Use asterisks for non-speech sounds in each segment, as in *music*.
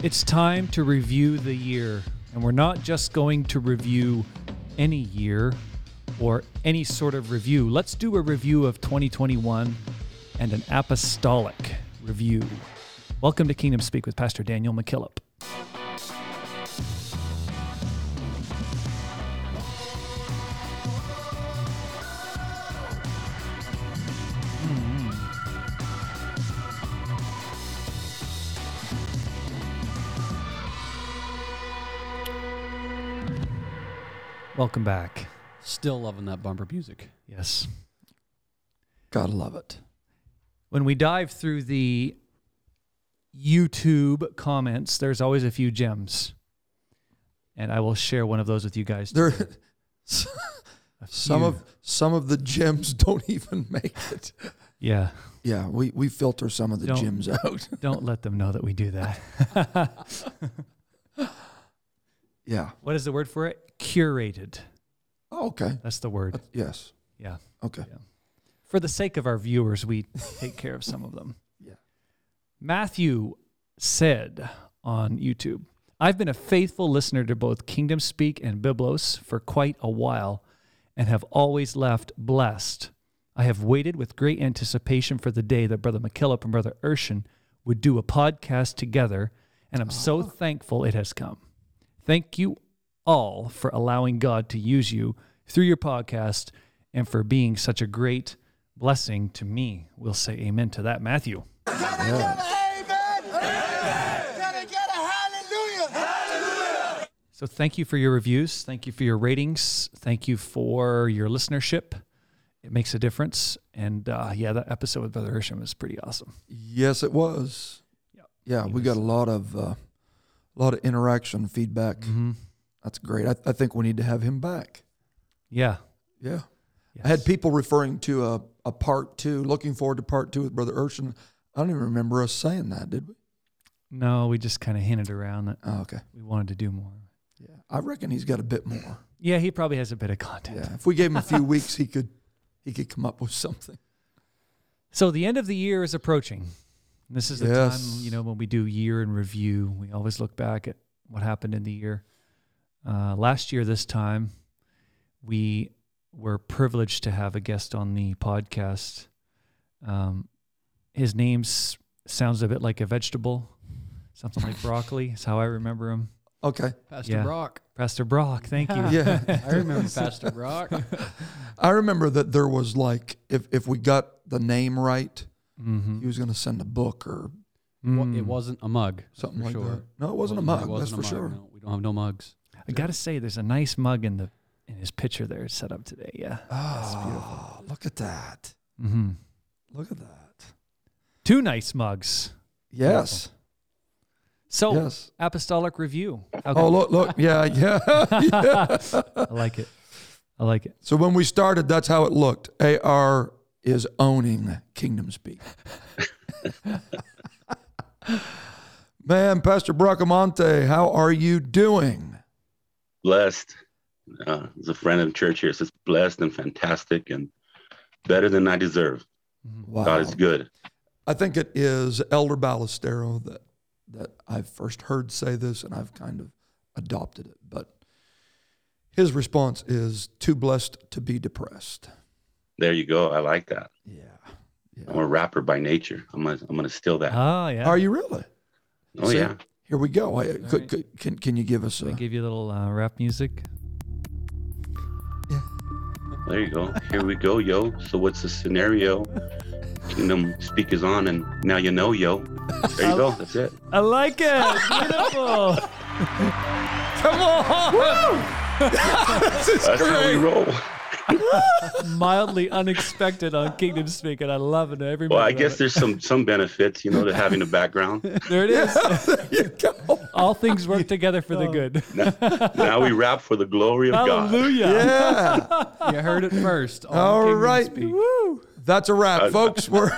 It's time to review the year. And we're not just going to review any year or any sort of review. Let's do a review of 2021 and an apostolic review. Welcome to Kingdom Speak with Pastor Daniel McKillop. Welcome back. Still loving that bumper music. Yes. Gotta love it. When we dive through the YouTube comments, there's always a few gems. And I will share one of those with you guys. There, *laughs* some of some of the gems *laughs* don't even make it. Yeah. Yeah, we, we filter some of the Don't- gems out. *laughs* Don't let them know that we do that. Yeah. what is the word for it? Curated. Oh, okay. That's the word. Uh, Yes. Yeah. Okay. For the sake of our viewers, we take care of some of them. *laughs* Yeah. Matthew said on YouTube, I've been a faithful listener to both Kingdom Speak and Biblos for quite a while and have always left blessed. I have waited with great anticipation for the day that Brother McKillop and Brother Urshan would do a podcast together, and I'm so thankful it has come. Thank you all for allowing God to use you through your podcast and for being such a great blessing to me. We'll say amen to that, Matthew. So thank you for your reviews. Thank you for your ratings. Thank you for your listenership. It makes a difference. And uh, yeah, that episode with Brother Urshan was pretty awesome. Yes, it was. Yep. Yeah, He we got a lot of uh, a lot of interaction, feedback. Mm-hmm. That's great. I, I think we need to have him back. Yeah. Yeah. Yes. I had people referring to a, a part two, looking forward to part two with Brother Urshan. I don't even remember us saying that, did we? No, we just kind of hinted around that Oh, okay. we wanted to do more. Yeah. I reckon he's got a bit more. Yeah, he probably has a bit of content. Yeah. If we gave him a few *laughs* weeks, he could he could come up with something. So the end of the year is approaching. This is the Yes. time, you know, when we do year in review. We always look back at what happened in the year. Uh, last year, this time, we were privileged to have a guest on the podcast. Um, his name sounds a bit like a vegetable, something like broccoli. Is how I remember him. Okay. Pastor Yeah. Brock. Pastor Brock, thank you. Yeah. *laughs* I remember Pastor Brock. *laughs* I remember that there was like if if we got the name right, Mm-hmm. he was going to send a book or Mm. It wasn't a mug. something like sure. that. No, it wasn't a mug. That's wasn't for a mug, sure. No, we don't have no mugs. I gotta say, there's a nice mug in the in his picture there set up today. Yeah. Oh, look at that! Mm-hmm. Look at that! Two nice mugs. Yes, So yes. apostolic review. How Oh, look, look, yeah, yeah, *laughs* yeah. I like it. I like it. So when we started, that's how it looked. AR is owning Kingdom Speak. *laughs* Man, Pastor Bracamonte, how are you doing? Blessed. Uh, as a friend of the church here, says blessed and fantastic and better than I deserve. Wow. God is good. I think it is Elder Ballestero that that I've first heard say this, and I've kind of adopted it. But his response is too blessed to be depressed. There you go. I like that. Yeah. I'm a rapper by nature. I'm gonna I'm gonna steal that. Oh yeah. Are you really? oh see? yeah. Here we go. I, could, right. could, can can you give us I a? give you a little uh, rap music. Yeah. There you go. Here we go, yo. So what's the scenario? Kingdom speak is on, and now you know, yo. There you go. That's it. I like it. Beautiful. *laughs* Come on! this is That's how we great. roll. Mildly unexpected on Kingdom Speak, and I love it. Everybody. Well, I guess it. there's some some benefits, you know, to having a background. *laughs* there it is. there you go. All things work together for the good. now we rap for the glory of God. Hallelujah. Yeah. *laughs* You heard it first. on All Kingdom right. Speak. Woo. That's a wrap, Uh, folks. *laughs* We're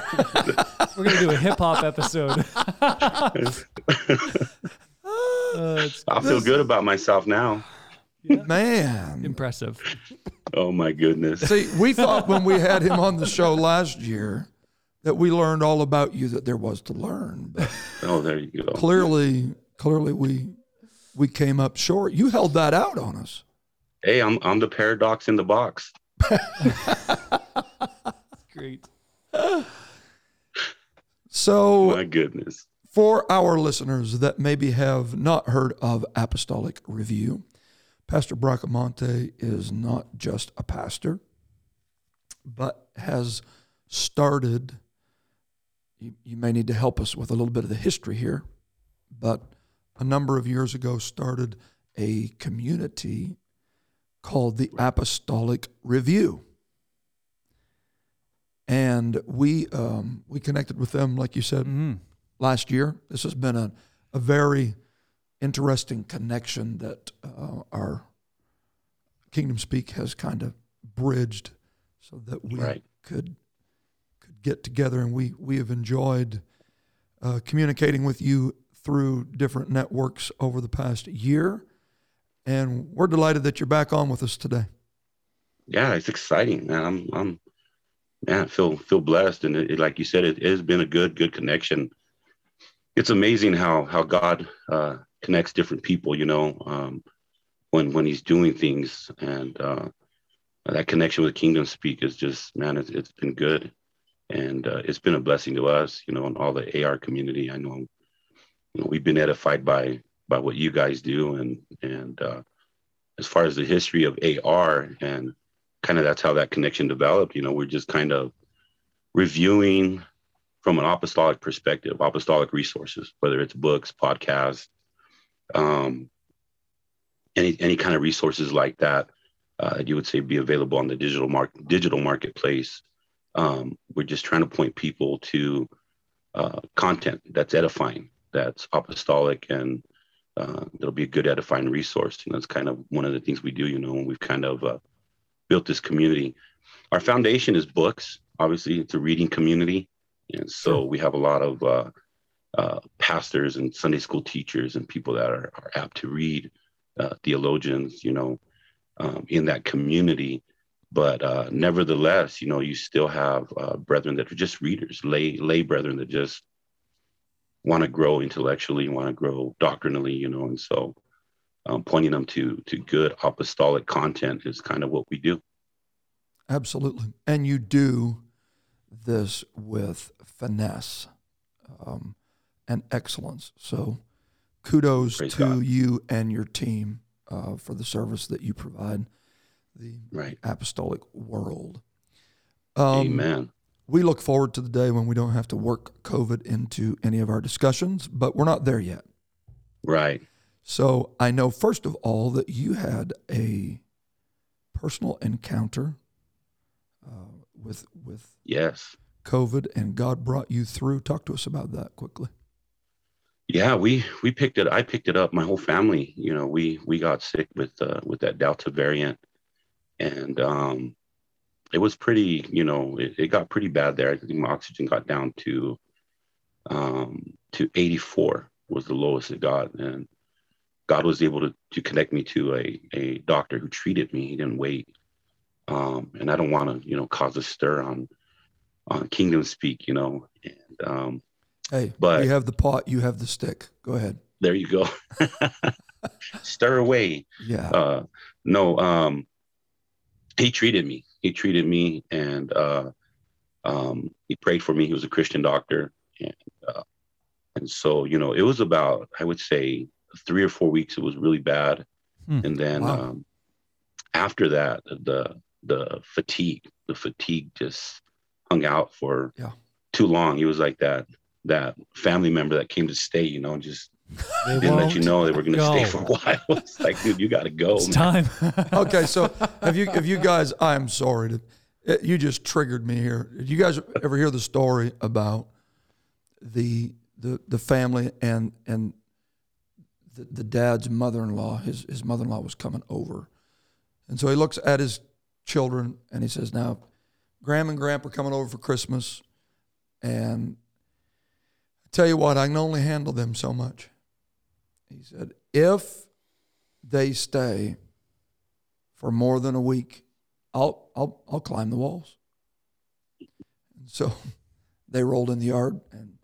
We're gonna do a hip hop episode. Uh, I feel good about myself now. Man. impressive. Oh my goodness. See, we *laughs* thought when we had him on the show last year that we learned all about you that there was to learn, but Oh, there you go. clearly, clearly we we came up short. You held that out on us. Hey, I'm I'm the paradox in the box. Great. *laughs* So My goodness. for our listeners that maybe have not heard of Apostolic Review, Pastor Bracamonte is not just a pastor, but has started. You, you may need to help us with a little bit of the history here, but a number of years ago started a community called the Apostolic Review. And we um, we connected with them, like you said, Mm-hmm. last year. This has been a, a very interesting connection that uh, our Kingdom Speak has kind of bridged so that we Right. could could get together and we we have enjoyed uh, communicating with you through different networks over the past year and we're delighted that you're back on with us today. Yeah, it's exciting, man. I'm I'm man, I feel feel blessed, and it, it- like you said, it, it has been a good good connection. It's amazing how how God uh, connects different people. You know, um, when when He's doing things, and uh, that connection with Kingdom Speak is just man, it's, it's been good, and uh, it's been a blessing to us. You know, and all the AR community. I know, you know, we've been edified by by what you guys do, and and uh, as far as the history of AR and kind of that's how that connection developed. You know, we're just kind of reviewing from an apostolic perspective, apostolic resources, whether it's books, podcasts, um, any any kind of resources like that. Uh, you would say be available on the digital mark digital marketplace. Um, we're just trying to point people to uh, content that's edifying, that's apostolic, and uh, it'll be a good edifying resource. And that's kind of one of the things we do. You know, and we've kind of uh, built this community. Our foundation is books. Obviously, it's a reading community, and so we have a lot of uh, pastors and Sunday school teachers and people that are, are apt to read, uh, theologians, you know, um, in that community. But uh, nevertheless, you know, you still have uh, brethren that are just readers, lay lay brethren that just want to grow intellectually, want to grow doctrinally, you know, and so um, pointing them to to good apostolic content is kind of what we do. Absolutely. And you do this with finesse um, and excellence. So kudos Praise to God. you and your team uh, for the service that you provide the Right. apostolic world. Um, Amen. We look forward to the day when we don't have to work COVID into any of our discussions, but we're not there yet. Right. So I know, first of all, that you had a personal encounter uh, with with Yes. COVID, and God brought you through. Talk to us about that quickly. Yeah, we we picked it. I picked it up. My whole family, you know, we we got sick with uh, with that Delta variant, and um, it was pretty. You know, it, it got pretty bad there. I think my oxygen got down to um, to 84 was the lowest it got, and God was able to to connect me to a a doctor who treated me. He didn't wait, um, and I don't want to you know cause a stir on on Kingdom Speak, you know, and um, Hey, But- we have the pot, you have the stick. Go ahead. there you go *laughs* stir away Yeah. uh no um he treated me he treated me and uh um he prayed for me he was a christian doctor and uh and so you know it was about i would say three or four weeks it was really bad Hmm. and then Wow. um after that the the fatigue the fatigue just hung out for Yeah. too long he was like that that family member that came to stay you know and just *laughs* They didn't let you know they were going to stay for a while. *laughs* It's like, dude, you got to go. It's man. time. *laughs* okay, so have you have you guys? I'm sorry to. it- You just triggered me here. Did you guys ever hear the story about the the the family and and the, the dad's mother-in-law? His his mother-in-law was coming over, and so he looks at his children and he says, "Now, Grandma and Grandpa are coming over for Christmas, and I tell you what, I can only handle them so much." He said, "If they stay for more than a week, I'll I'll I'll climb the walls." And so *laughs* they rolled in the yard and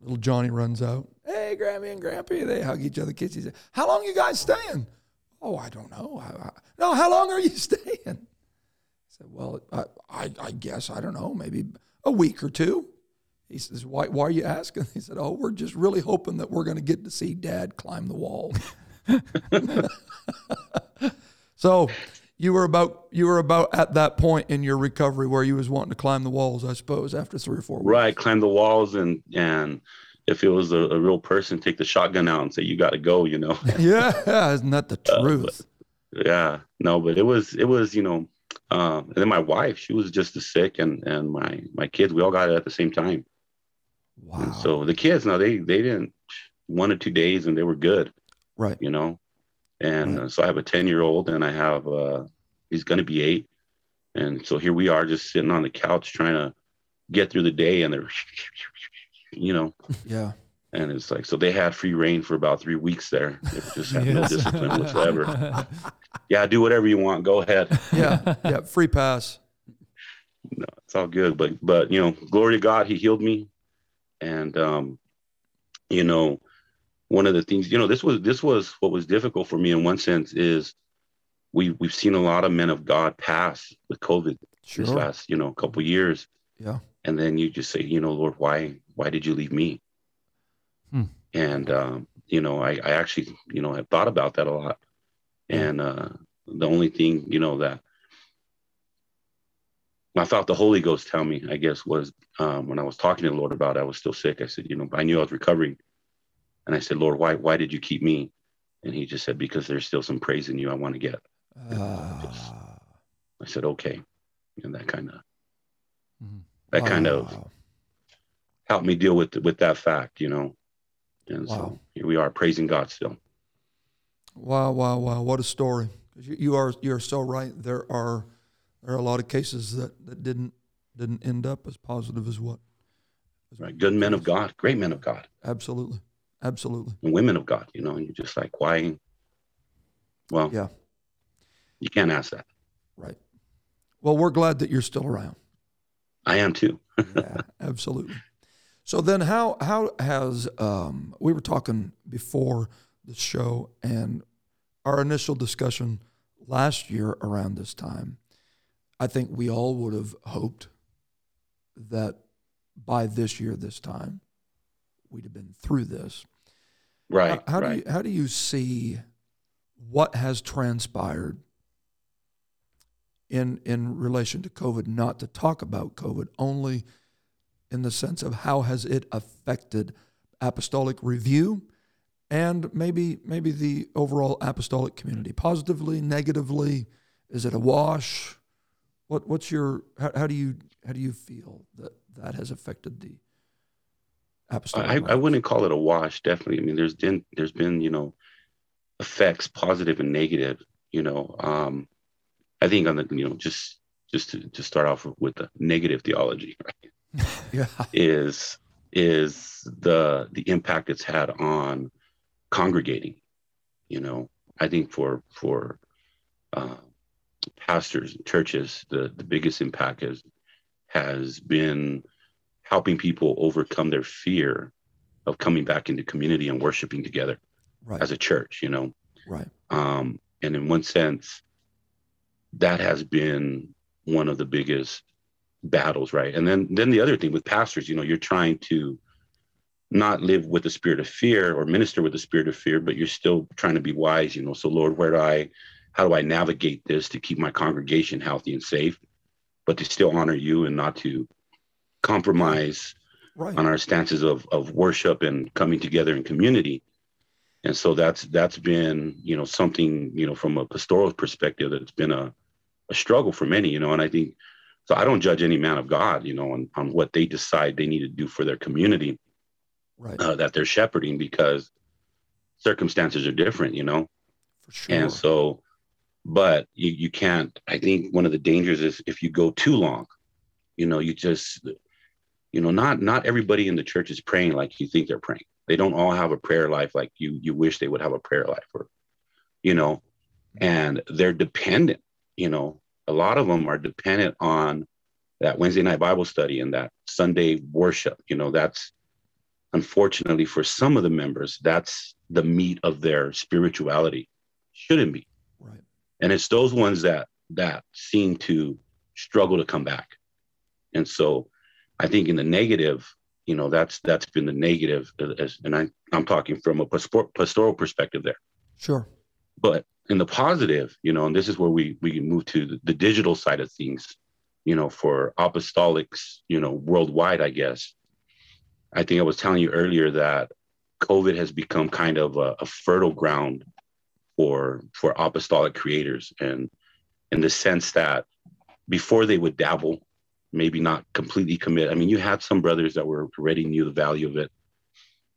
Little Johnny runs out. Hey, Grammy and Grampy. They hug each other, kiss each other. How long you guys staying? Oh, I don't know. I, I, no, how long are you *laughs* staying? I said, well, I, I, I guess, I don't know, maybe a week or two. He says, why, why are you asking? He said, oh, we're just really hoping that we're going to get to see dad climb the wall. *laughs* so you were about you were about at that point in your recovery where you was wanting to climb the walls, I suppose, after three or four weeks. Right, climb the walls and and if it was a, a real person, take the shotgun out and say you got to go. You know. *laughs* yeah, isn't that the Uh, truth? yeah, no, but it was it was you know, um, and then my wife, she was just as sick, and and my my kids, we all got it at the same time. Wow. And so the kids, now they they didn't one or two days and they were good. right. you know. And Right. uh, so I have a 10 year old and I have, uh, he's going to be eight. And so here we are just sitting on the couch trying to get through the day and they're, *laughs* you know, Yeah. and it's like, so they had free reign for about three weeks there. They just had no discipline *laughs* whatsoever. Yeah, do whatever you want. Go ahead. Yeah. Yeah. Free pass. no, it's all good. But, but, you know, glory to God, he healed me. And, um, you know, one of the things, you know, this was, this was what was difficult for me in one sense is we, we've seen a lot of men of God pass with COVID Sure. this last, you know, couple years. Yeah. And then you just say, you know, Lord, why, why did you leave me? Hmm. And, um, you know, I, I actually, you know, have thought about that a lot. And, uh, the only thing, you know, that I felt the Holy Ghost tell me, I guess, was um, when I was talking to the Lord about it, I was still sick. I said, you know, I knew I was recovering. And I said, Lord, why, why did you keep me? And he just said, because there's still some praise in you I want to get. Ah, I said, okay. And that kind of, that kind of helped me deal with, with that fact, you know? And Wow. so here we are praising God still. Wow, wow, wow! What a story! you are you're so right. There are there are a lot of cases that, that didn't didn't end up as positive as what. as Right. Good men of God, great men of God Absolutely, absolutely. and women of God, you know, and you're just like, why? Well, Yeah. you can't ask that. Right. Well, we're glad that you're still around. I am too. *laughs* yeah, absolutely. So then, how how has um, we were talking before the show and our initial discussion last year around this time? I think we all would have hoped that by this year, this time, we'd have been through this. Right. How, how right. do you how do you see what has transpired in in relation to COVID? Not to talk about COVID, only in the sense of how has it affected apostolic review and maybe maybe the overall apostolic community, positively, negatively. Is it a wash? What what's your how, how do you how do you feel that that has affected the apostolic? I, I wouldn't call it a wash. Definitely. I mean, there's been there's been you know effects, positive and negative. You know, um, I think on the you know just just to, to start off with the negative theology, *laughs* right, yeah is is the the impact it's had on congregating. You know, I think for for uh, pastors and churches, the the biggest impact has has been helping people overcome their fear of coming back into community and worshiping together right as a church. You know, right um, and in one sense, that has been one of the biggest battles, right? And then then the other thing with pastors, you know, you're trying to not live with the spirit of fear or minister with the spirit of fear, but you're still trying to be wise, you know. So Lord, where do I how do I navigate this to keep my congregation healthy and safe, but to still honor you and not to compromise right. on our stances of of worship and coming together in community? And so that's that's been you know something you know from a pastoral perspective that's been a, a struggle for many you know and i think so i don't judge any man of god you know on, on what they decide they need to do for their community right. uh, that they're shepherding because circumstances are different you know? For sure. and so but you, you can't i think one of the dangers is if you go too long you know you just you know not not everybody in the church is praying like you think they're praying they don't all have a prayer life like you you wish they would have a prayer life or you know and they're dependent you know a lot of them are dependent on that wednesday night bible study and that sunday worship you know that's unfortunately, for some of the members, that's the meat of their spirituality. Shouldn't be. And it's those ones that that seem to struggle to come back. And so I think in the negative, you know, that's that's been the negative as, and I, I'm talking from a pastoral perspective there. Sure. But in the positive, you know, and this is where we we move to the, the digital side of things, you know, for apostolics, you know, worldwide, I guess. I think I was telling you earlier that COVID has become kind of a, a fertile ground for for apostolic creators, and in the sense that before they would dabble, maybe not completely commit. I mean, you had some brothers that were already knew the value of it,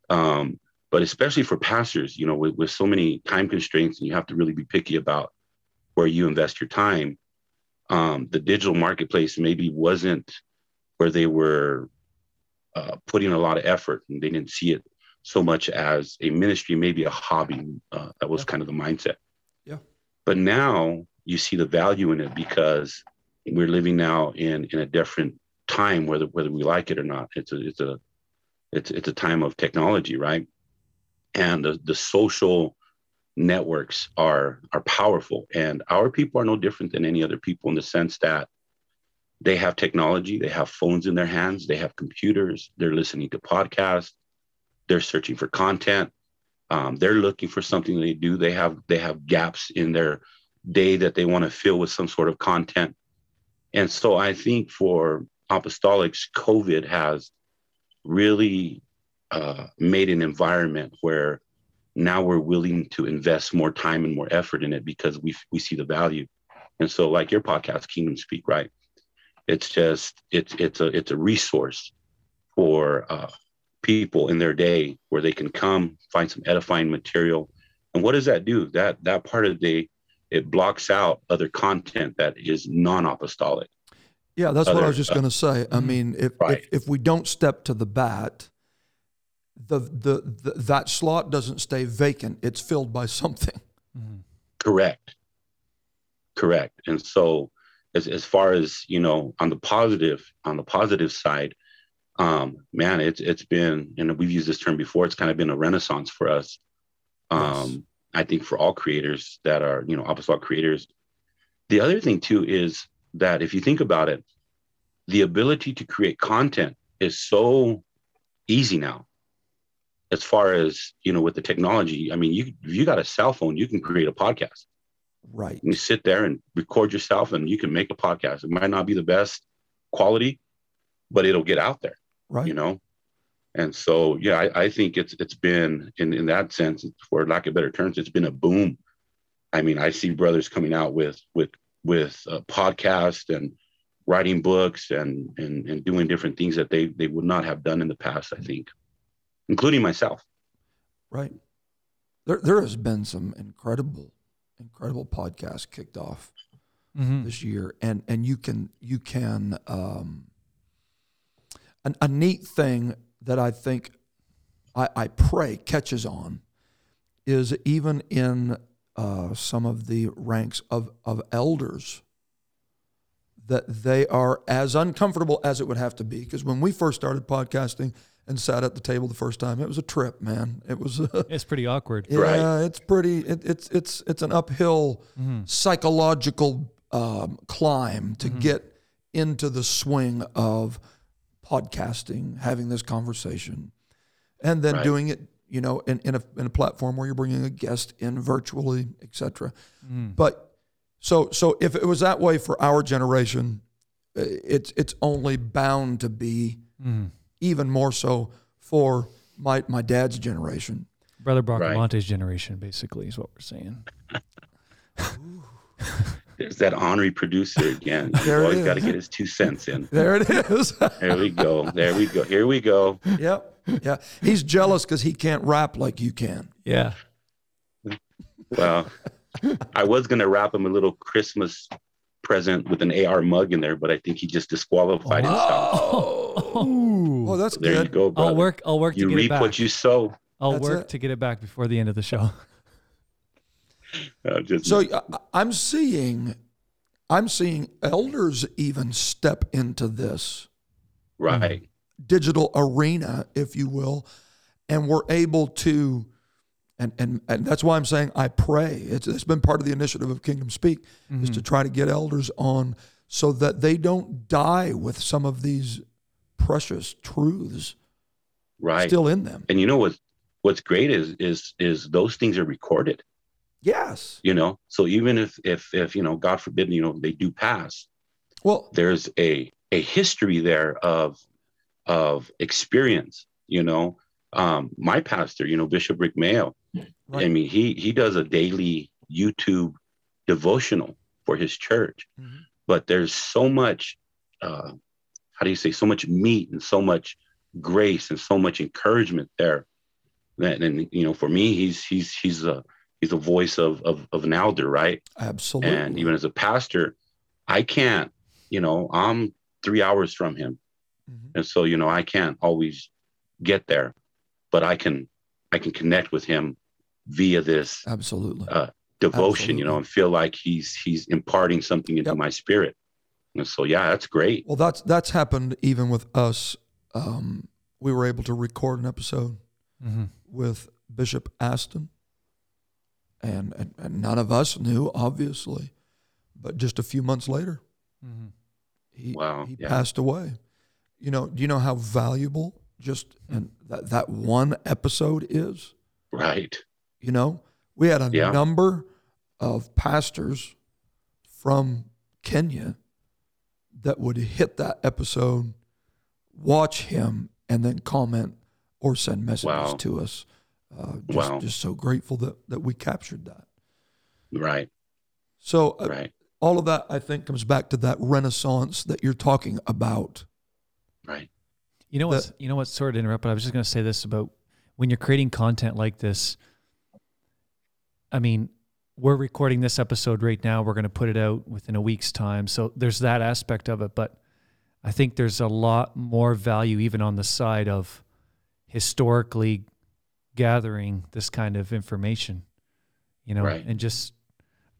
um, but especially for pastors, you know, with, with so many time constraints, and you have to really be picky about where you invest your time. Um, the digital marketplace maybe wasn't where they were uh, putting a lot of effort, and they didn't see it so much as a ministry, maybe a hobby. Uh, that was kind of the mindset. Yeah. But now you see the value in it because we're living now in in a different time, whether whether we like it or not. It's a it's a it's it's a time of technology, right? And the the social networks are are powerful, and our people are no different than any other people in the sense that they have technology, they have phones in their hands, they have computers, they're listening to podcasts, they're searching for content, um, they're looking for something they do. They have they have gaps in their day that they want to fill with some sort of content. And so I think for apostolics, COVID has really uh, made an environment where now we're willing to invest more time and more effort in it because we we see the value. And so, like your podcast, Kingdom Speak, right? It's just it's it's a it's a resource for uh, people in their day where they can come find some edifying material. And what does that do? That that part of the day it blocks out other content that is non-apostolic. Yeah, that's what I was just going to say. I Mhm. mean, if, Right. if if we don't step to the bat, the, the the that slot doesn't stay vacant. It's filled by something. Mhm. Correct. Correct. And so as as far as, you know, on the positive, on the positive side, um, man, it's it's been, and we've used this term before, it's kind of been a renaissance for us. Um, Yes. I think for all creators that are, you know, apostolic creators. The other thing too is that if you think about it, the ability to create content is so easy now. As far as, you know, with the technology, I mean, you if you got a cell phone, you can create a podcast. Right. You sit there and record yourself and you can make a podcast. It might not be the best quality, but it'll get out there, Right. you know? And so, yeah, I, I think it's it's been in, in that sense, for lack of better terms, it's been a boom. I mean, I see brothers coming out with with with a podcast and writing books and and and doing different things that they they would not have done in the past. I think, including myself. Right. There there has been some incredible incredible podcasts kicked off Mhm. this year, and and you can you can um, a, a neat thing that I think I, I pray catches on is even in uh, some of the ranks of of elders that they are as uncomfortable as it would have to be because when we first started podcasting and sat at the table the first time it was a trip man it was a, *laughs* It's pretty awkward. yeah, Right. it's pretty. It, it's it's it's an uphill Mhm. psychological um, climb to get into the swing of podcasting, having this conversation, and then Right. doing it. You know, in, in a in a platform where you're bringing a guest in virtually, etc. Mhm. But so so if it was that way for our generation, uh, it's it's only bound to be Mhm. even more so for my my dad's generation. Brother Right. Bracamonte's generation, basically, is what we're saying. *laughs* *laughs* *laughs* There's that ornery producer again. He's There always got to get his two cents in. There it is. *laughs* There we go. There we go. Here we go. yep. Yeah. He's jealous because he can't rap like you can. Yeah. Well, I was gonna wrap him a little Christmas present with an AR mug in there, but I think he just disqualified himself. Ooh. *laughs* Oh, that's There you good. go, brother. I'll work. I'll work You to get it reap back. what you sow. I'll That's work it. to get it back before the end of the show. Uh, just So I- I'm seeing, I'm seeing elders even step into this right. digital arena, if you will. and we're able to and and and that's why I'm saying I pray. It's it's been part of the initiative of Kingdom Speak is to try to get elders on so that they don't die with some of these precious truths Right. still in them. and you know what? What's great is is is those things are recorded. Yes. You know, so even if if if you know, God forbid, you know, they do pass, Well, there's a a history there of of experience. You know, um, my pastor, you know, Bishop Rick Mayo. I mean, he he does a daily YouTube devotional for his church, Mhm. but there's so much, uh, how do you say, so much meat and so much grace and so much encouragement there. That and you know, for me, he's he's he's a he's a voice of of, of an elder, right? absolutely. And even as a pastor, I can't, you know, I'm three hours from him. Mhm. And so, you know, I can't always get there, but I can, I can connect with him via this absolutely. uh, devotion, you know, Absolutely. and feel like he's, he's imparting something into Yep. my spirit. And so, yeah, that's great. Well, that's that's happened even with us. Um, we were able to record an episode Mm-hmm. with Bishop Aston, and, and and none of us knew, obviously, but just a few months later, Mm-hmm. he Wow, he yeah. passed away. You know, do you know how valuable just and that that one episode is? Right. You know, we had a Yeah. number of pastors from Kenya that would hit that episode, watch him, and then comment or send messages Wow. to us. Uh, just, Wow. just so grateful that, that we captured that. Right. So, uh, Right. all of that, I think, comes back to that renaissance that you're talking about. Right. You know The- what's you know what's sort of interrupt, but I was just going to say this about when you're creating content like this. I mean, we're recording this episode right now. We're going to put it out within a week's time, so there's that aspect of it. But I think there's a lot more value even on the side of historically gathering this kind of information, you know, Right. and just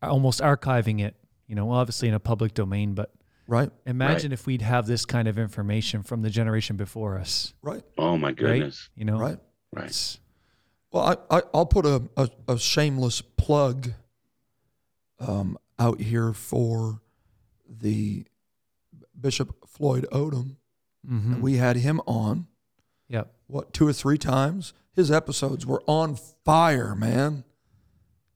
almost archiving it. You know, obviously in a public domain, but Right, Imagine if we'd have this kind of information from the generation before us, right, Oh my goodness. you know? right. Right. It's- Well, I, I, I'll put a, a, a shameless plug um, out here for the Bishop Floyd Odom. mhm. We had him on, Yep. What, two or three times? His episodes were on fire, man.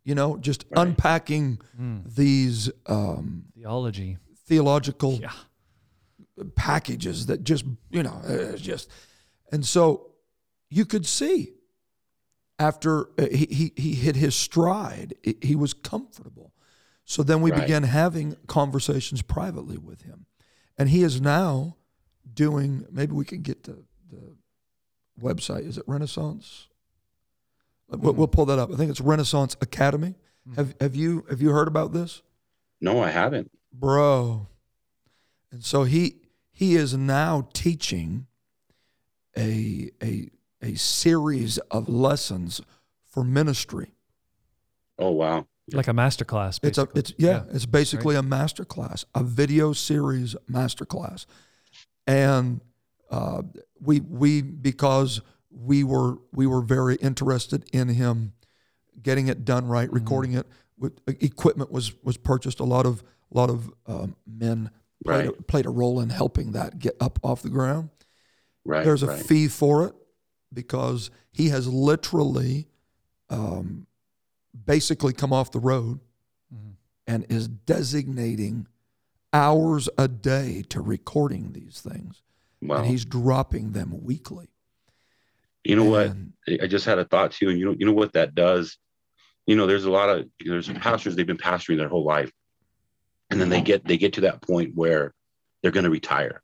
You know, just Right. unpacking Mm. these um, Theology. theological Yeah. packages that just you know just and so you could see after uh, he he, he hit his stride he, he was comfortable so then we Right. began having conversations privately with him and he is now doing maybe we can get the, the website is it renaissance we'll, hmm. we'll pull that up i think it's renaissance academy hmm. have, have you have you heard about this No, I haven't. bro. And so he he is now teaching a a a series of lessons for ministry. Oh, wow. Like a master class. It's a it's yeah, it's basically a master class, a video series master class. And uh, we we because we were we were very interested in him getting it done right, recording it. With, equipment was was purchased. A lot of a lot of um, men played, a, played a role in helping that get up off the ground. Right. There's a right. fee for it because he has literally um, basically come off the road Mhm. and is designating hours a day to recording these things. Wow. And he's dropping them weekly. You know what? I just had a thought too, and you know, you know what that does. You know, there's a lot of there's pastors they've been pastoring their whole life, and then they get they get to that point where they're going to retire,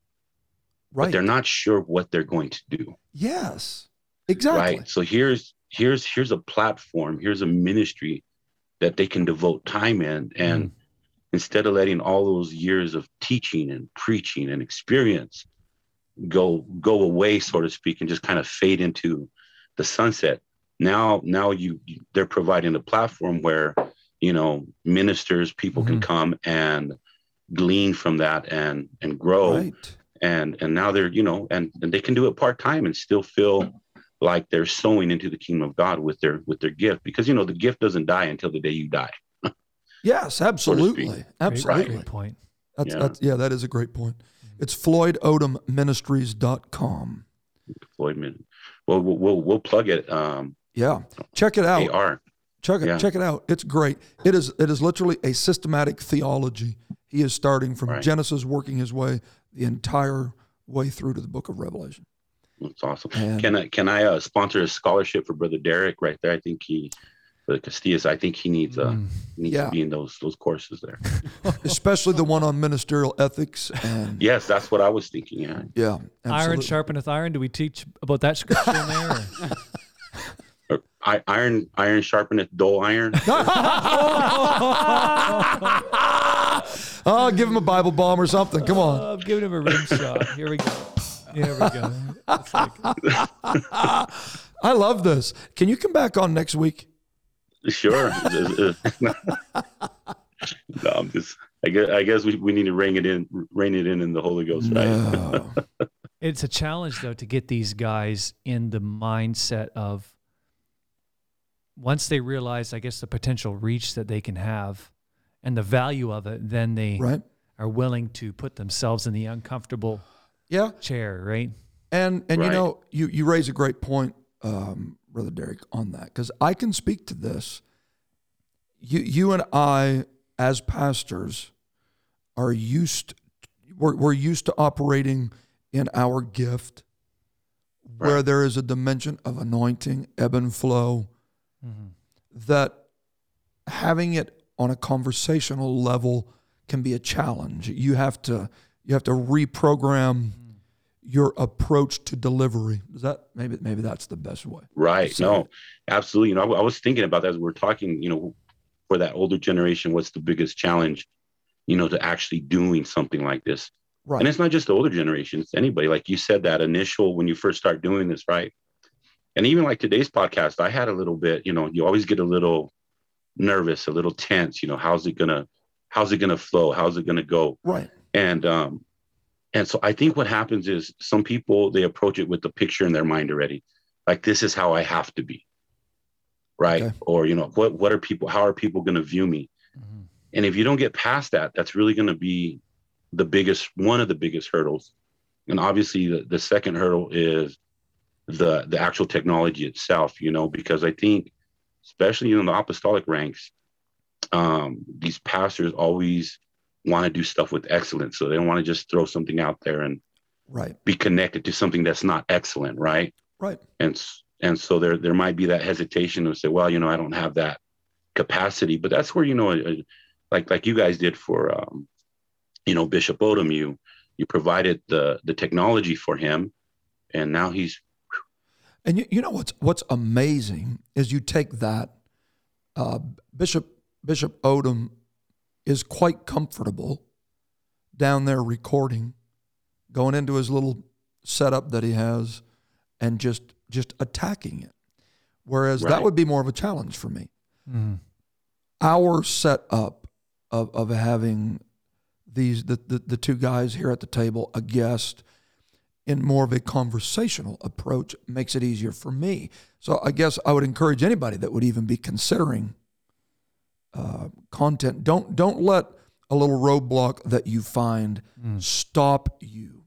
right. but they're not sure what they're going to do. Yes. Exactly. Right. So here's here's here's a platform, here's a ministry that they can devote time in, and mm. instead of letting all those years of teaching and preaching and experience go go away, so to speak, and just kind of fade into the sunset. Now, now you you- they're providing a platform where you know ministers, people can Mhm. come and glean from that and and grow Right. and and now they're you know and, and they can do it part time and still feel like they're sowing into the kingdom of God with their with their gift because you know the gift doesn't die until the day you die. *laughs* Yes, absolutely. Great, Absolutely. great point. That's, Yeah. That's, yeah, that is a great point. It's FloydOdomMinistries.com. Floyd Min. Well, we'll we'll, we'll plug it. Um, Yeah. Check it out. AR. Check it, Yeah. check it out. It's great. It is it is literally a systematic theology. He is starting from Right. Genesis, working his way the entire way through to the book of Revelation. That's awesome. And Can I can I uh, sponsor a scholarship for Brother Derek right there? I think he, the Castillas. I think he needs uh Mm. needs Yeah. to be in those those courses there. *laughs* especially the one on ministerial ethics and *laughs* Yes, that's what I was thinking. Yeah. yeah, Iron sharpeneth iron. Do we teach about that scripture in there? or- Or I, iron iron sharpeneth dull iron. *laughs* oh, give him a Bible bomb or something. Come on. Oh, I'm giving him a rim shot. Here we go. Here we go. Like, I love this. Can you come back on next week? Sure. *laughs* no, I'm just. I guess, I guess we, we need to rein it in, rein it in in the Holy Ghost, right? *laughs* It's a challenge though to get these guys in the mindset of once they realize, I guess, the potential reach that they can have and the value of it, then they right? are willing to put themselves in the uncomfortable Yeah. chair, right? And and you know, you you raise a great point, um, brother Derek, on that because I can speak to this. You you and I, as pastors, are used. We're, we're used to operating in our gift, where there is a dimension of anointing, ebb and flow, mm-hmm. that having it on a conversational level can be a challenge. You have to you have to reprogram mm-hmm. Your approach to delivery. Is that maybe maybe that's the best way? Right. No, absolutely. You know, I, I was thinking about that as we are talking, you know, for that older generation, what's the biggest challenge, you know, to actually doing something like this? Right. And it's not just the older generation, it's anybody. Like you said, that initial when you first start doing this, right? And even like today's podcast, I had a little bit, you know, you always get a little nervous, a little tense, you know, how's it gonna, how's it gonna flow? How's it gonna go? right. And um, and so I think what happens is some people they approach it with the picture in their mind already, like this is how I have to be, right? Okay. Or you know, what what are people? How are people going to view me? And if you don't get past that, that's really going to be the biggest one of the biggest hurdles. And obviously, the, the second hurdle is the the actual technology itself. You know, because I think, especially in the apostolic ranks, um, these pastors always want to do stuff with excellence. So they don't want to just throw something out there and Right. be connected to something that's not excellent, right? Right. And and so there there might be that hesitation to say, well, you know, I don't have that capacity. But that's where you know, uh, like like you guys did for, um, you know, Bishop Odom, you you provided the the technology for him, and now he's And you, you know what's what's amazing is you take that uh, Bishop Bishop Odom is quite comfortable down there recording, going into his little setup that he has, and just just attacking it. Whereas that would be more of a challenge for me. Mhm. Our setup of of having these the, the the two guys here at the table, a guest, in more of a conversational approach makes it easier for me. So I guess I would encourage anybody that would even be considering uh, content. Don't don't let a little roadblock that you find stop you.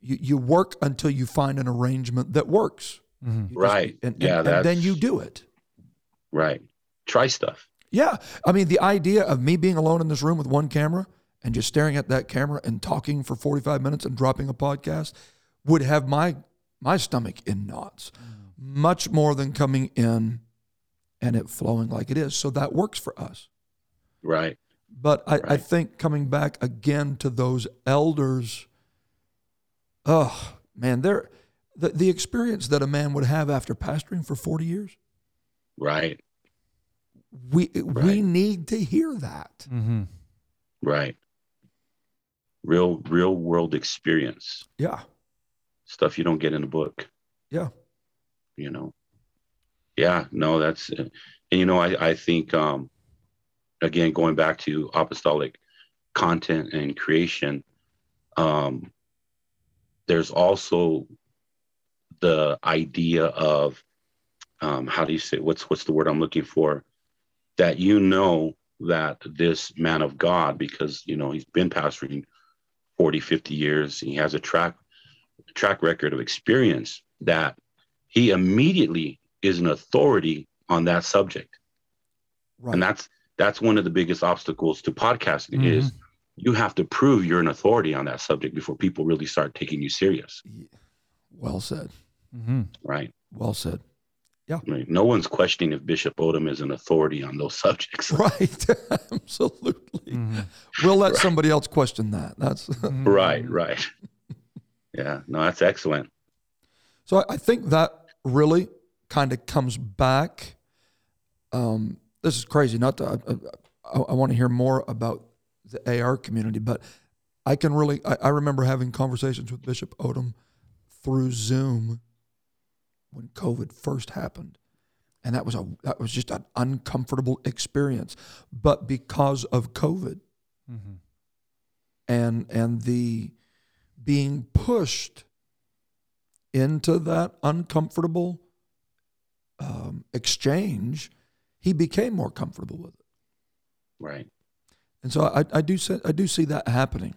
You you work until you find an arrangement that works. Mhm. Just- Right. and, and- Yeah, and then you do it. right. Try stuff. Yeah, I mean the idea of me being alone in this room with one camera and just staring at that camera and talking for 45 minutes and dropping a podcast would have my my stomach in knots. Much more than coming in and it flowing like it is. So that works for us. Right. But I, I think coming back again to those elders, oh man, they're the, the experience that a man would have after pastoring for 40 years, Right. we we need to hear that. Mhm. Right. Real real world experience. Yeah. Stuff you don't get in a book. Yeah. you know yeah no that's and you know i i think um again going back to apostolic content and creation um there's also the idea of um, how do you say what's what's the word I'm looking for? That you know that this man of God because you know he's been pastoring 40 50 years he has a track track record of experience that he immediately is an authority on that subject Right. and that's that's one of the biggest obstacles to podcasting Mhm. is you have to prove you're an authority on that subject before people really start taking you serious well said. Mm-hmm. right Well said. I mean, no one's questioning if bishop odom is an authority on those subjects *laughs* Right. *laughs* Absolutely. Mm-hmm. We'll let somebody else question that. That's right right *laughs* yeah no that's excellent so. I- I think that really kind of comes back. Um, this is crazy. Not to. I, I, I want to hear more about the AR community, but I can really. I, I remember having conversations with Bishop Odom through Zoom when COVID first happened. And that was a that was just an uncomfortable experience. But because of COVID, Mm-hmm. and and the being pushed into that uncomfortable um, exchange, he became more comfortable with it. right And so I, I do see, I do see that happening.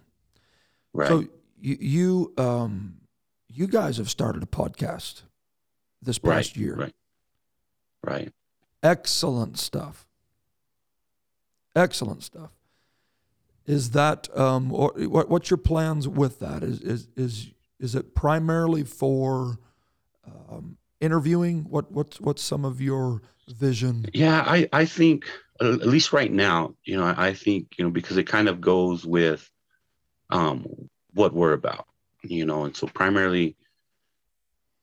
right So you you um, you guys have started a podcast this right past year. right right Excellent stuff. Excellent stuff. Is that um, or what, what's your plans with that? Is is is is it primarily for um, interviewing? What what's what's some of your vision? Yeah, I, I think uh, at least right now, you know, I, I think, you know, because it kind of goes with um, what we're about, you know, and so primarily,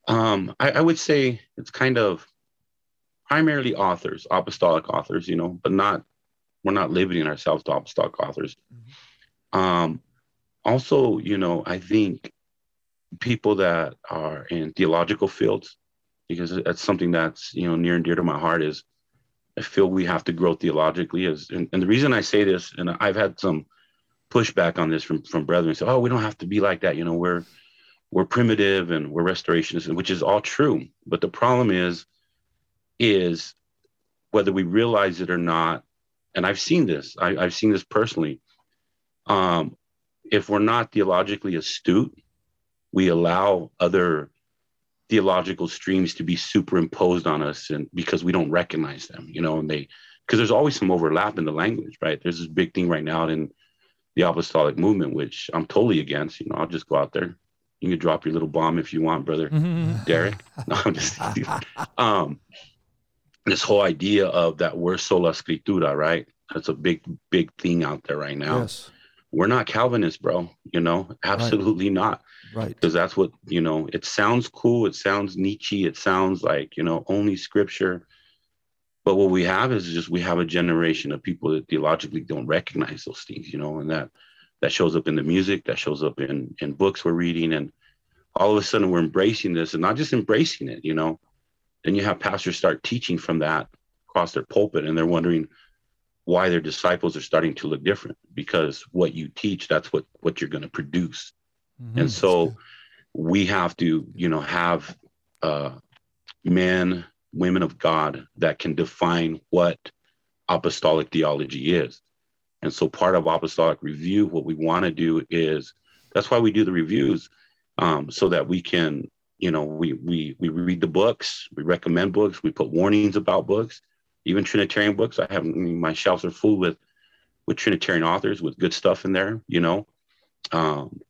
um, I, I would say it's kind of primarily authors, apostolic authors, you know, but not, we're not limiting ourselves to apostolic authors. Um, also, you know, I think people that are in theological fields, because that's something that's you know near and dear to my heart is I feel we have to grow theologically as and, and the reason I say this and I've had some pushback on this from from brethren. Say oh we don't have to be like that. You know we're we're primitive and we're restorationists which is all true. But the problem is is whether we realize it or not and I've seen this I, I've seen this personally um if we're not theologically astute we allow other theological streams to be superimposed on us and because we don't recognize them you know and they because there's always some overlap in the language right? There's this big thing right now in the apostolic movement which i'm totally against you know i'll just go out there. You can drop your little bomb if you want brother *laughs* derek. No i'm just *laughs* um this whole idea of that we're sola scriptura right? That's a big big thing out there right now. Yes, we're not calvinists bro you know? Absolutely not right. because that's what you know it sounds cool it sounds nietzsche it sounds like you know only scripture. But what we have is just we have a generation of people that theologically don't recognize those things you know and that that shows up in the music that shows up in in books we're reading and all of a sudden we're embracing this and not just embracing it you know. Then you have pastors start teaching from that across their pulpit and they're wondering why their disciples are starting to look different because what you teach that's what what you're going to produce Mm-hmm. and so we have to you know have uh men women of god that can define what apostolic theology is. And so part of apostolic review what we want to do is that's why we do the reviews um, so that we can you know we we we read the books we recommend books we put warnings about books even trinitarian books. I have I mean, my shelves are full with with trinitarian authors with good stuff in there you know? Um,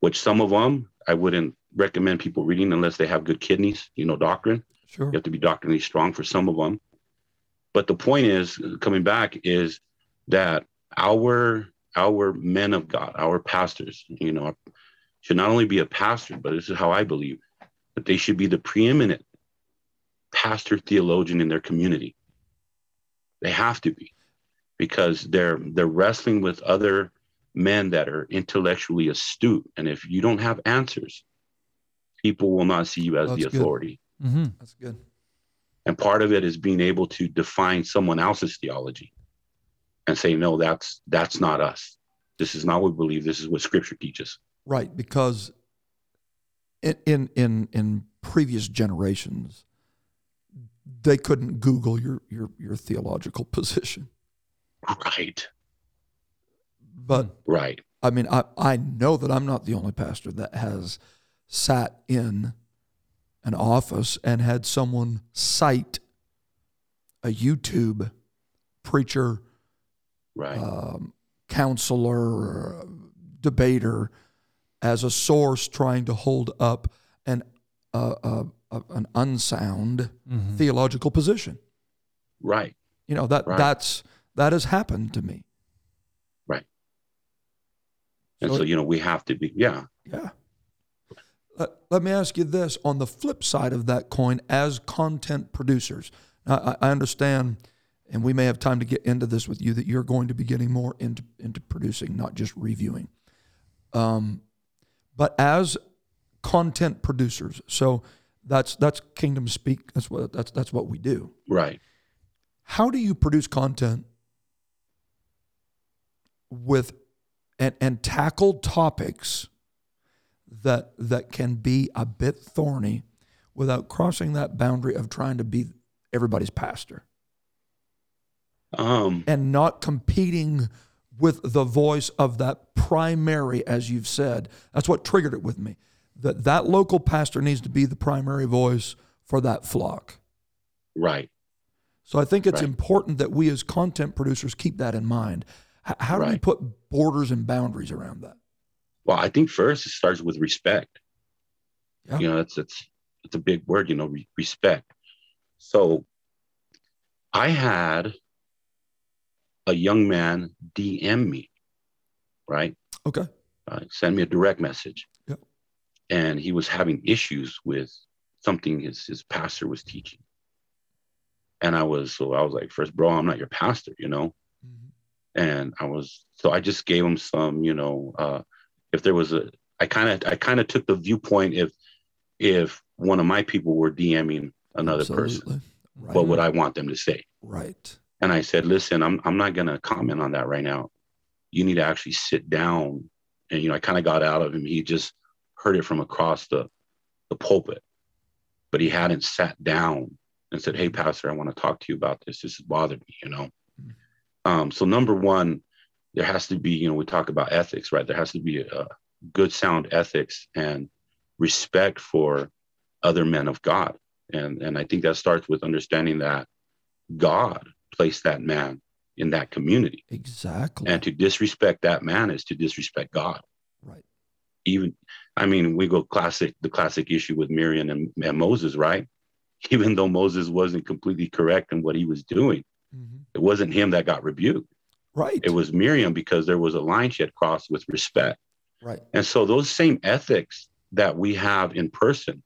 which some of them I wouldn't recommend people reading unless they have good kidneys, you know, doctrine. Sure. You have to be doctrinally strong for some of them. But the point is, coming back, is that our our men of God, our pastors, you know, should not only be a pastor, but this is how I believe, that they should be the preeminent pastor theologian in their community. They have to be, because they're they're wrestling with other men that are intellectually astute. And if you don't have answers, people will not see you as That's the good. authority. Mm-hmm. That's good. And part of it is being able to define someone else's theology and say, no, that's that's not us. This is not what we believe. This is what scripture teaches. Right, because in in in, in previous generations, they couldn't Google your your your theological *laughs* position. Right. But Right. I mean, I, I know that I'm not the only pastor that has sat in an office and had someone cite a YouTube preacher, Right. um, counselor, uh, debater as a source trying to hold up an, uh, uh, uh, an unsound Mhm. theological position. right. You know, that, Right. that's, that has happened to me. And So- so, you know, we have to be, yeah. Yeah. Let, let me ask you this on the flip side of that coin, as content producers, I, I understand, and we may have time to get into this with you, that you're going to be getting more into, into producing, not just reviewing. Um, but as content producers, so that's that's Kingdom Speak. That's what that's that's what we do. Right. How do you produce content with and and tackle topics that that can be a bit thorny without crossing that boundary of trying to be everybody's pastor Um, and not competing with the voice of that primary as you've said that's what triggered it with me that that local pastor needs to be the primary voice for that flock right. So I think it's Right. important that we as content producers keep that in mind. H- how do we put borders and boundaries around that? Well, I think first it starts with respect. Yeah. You know, that's it's it's a big word. You know, re- respect. So, I had a young man DM me, right? Okay. Uh, send me a direct message, Yep. and he was having issues with something his his pastor was teaching. And I was so I was like, first, bro, I'm not your pastor, you know. And I was so I just gave him some, you know, uh, if there was a, I kind of I kind of took the viewpoint if if one of my people were DMing another person, Right. what would I want them to say? Right. And I said, listen, I'm I'm not gonna comment on that right now. You need to actually sit down. And you know, I kind of got out of him. He just heard it from across the the pulpit, but he hadn't sat down and said, "Hey, pastor, I want to talk to you about this. This has bothered me." You know. Um, so number one, there has to be, you know, we talk about ethics, right? There has to be a good, sound ethics and respect for other men of God, and and I think that starts with understanding that God placed that man in that community, Exactly. and to disrespect that man is to disrespect God. right. Even, I mean, we go classic, the classic issue with Miriam and, and Moses, right? *laughs* Even though Moses wasn't completely correct in what he was doing, Mhm. it wasn't him that got rebuked. Right. It was Miriam because there was a line she had crossed with respect. right. And so those same ethics that we have in person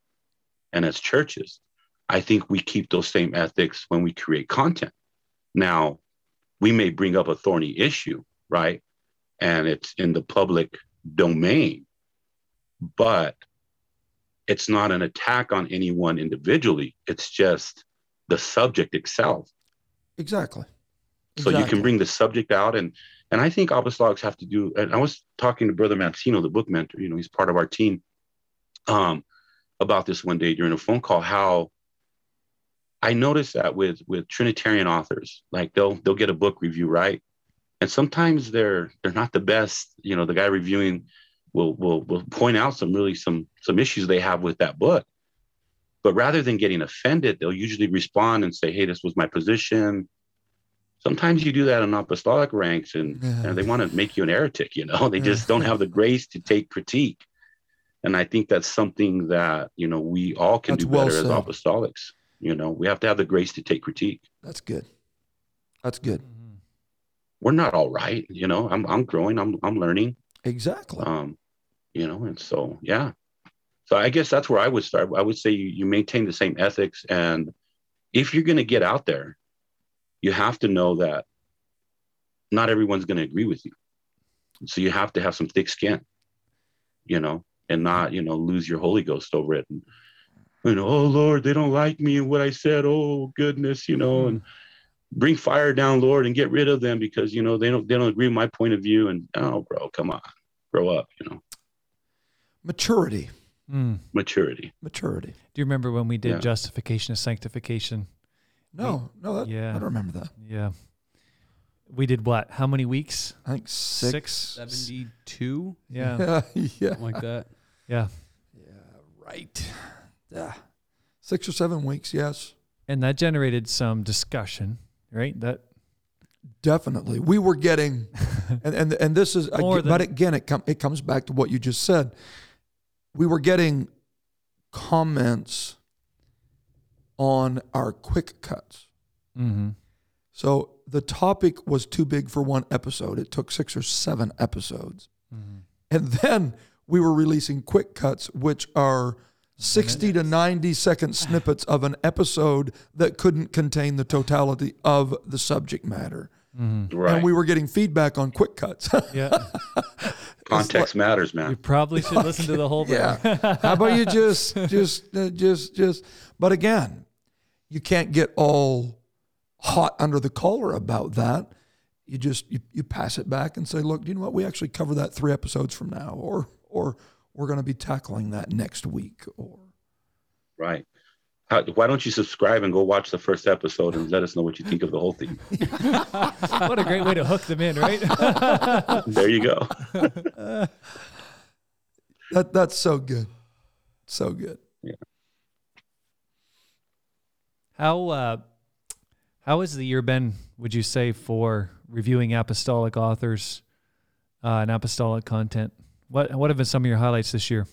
and as churches, I think we keep those same ethics when we create content. Now, we may bring up a thorny issue, right? And it's in the public domain, but it's not an attack on anyone individually. It's just the subject itself Exactly. so you can bring the subject out and and i think apostolics have to do and i was talking to brother mancino the book mentor you know he's part of our team um about this one day during a phone call how i noticed that with with trinitarian authors like they'll they'll get a book review right? And sometimes they're they're not the best you know the guy reviewing will will will point out some really some some issues they have with that book but rather than getting offended they'll usually respond and say hey this was my position. Sometimes you do that in apostolic ranks and, Yeah. and they want to make you an heretic you know? *laughs* They just don't have the grace to take critique. And i think that's something that you know we all can That's do well better as apostolics you know? We have to have the grace to take critique. That's good. That's good. Mhm. we're not all right you know? I'm, I'm growing. I'm, I'm learning. Exactly. um you know and so yeah so i guess that's where i would start. I would say you, you maintain the same ethics and if you're going to get out there you have to know that not everyone's going to agree with you. So you have to have some thick skin you know and not you know lose your holy ghost over it and know oh lord they don't like me and what i said. Oh goodness you know and bring fire down lord and get rid of them because you know they don't they don't agree with my point of view and oh bro come on grow up you know. Maturity. Mm. maturity. maturity. Do you remember when we did Yeah. justification and sanctification? No, no, that, Yeah. I don't remember that. Yeah. We did what? How many weeks? I think six. Six. 72, Yeah. Yeah, *laughs* yeah, something like that. yeah. yeah, right. Yeah, six or seven weeks. Yes, And that generated some discussion, right? That definitely. We were getting, *laughs* and and and this is, again, but again, it com- it comes back to what you just said. We were getting comments on our quick cuts. mm-hmm. So the topic was too big for one episode. It took six or seven episodes. Mm-hmm. And then we were releasing quick cuts, which are 60 to 90 second snippets of an episode that couldn't contain the totality of the subject matter. Mm-hmm. Right. And we were getting feedback on quick cuts. Yeah. *laughs* Context matters, man. you probably should listen to the whole *laughs* thing. yeah. *laughs* How about you just, just, uh, just, just, but again, you can't get all hot under the collar about that. You just, you, you pass it back and say, look, do you know what? We actually cover that three episodes from now, or, or we're going to be tackling that next week, or, Right. How, why don't you subscribe and go watch the first episode and let us know what you think of the whole thing? *laughs* what a great way to hook them in, right? *laughs* There you go. *laughs* That that's so good, so good. Yeah. how uh, how has the year been? Would you say for reviewing apostolic authors uh, and apostolic content? What what have been some of your highlights this year?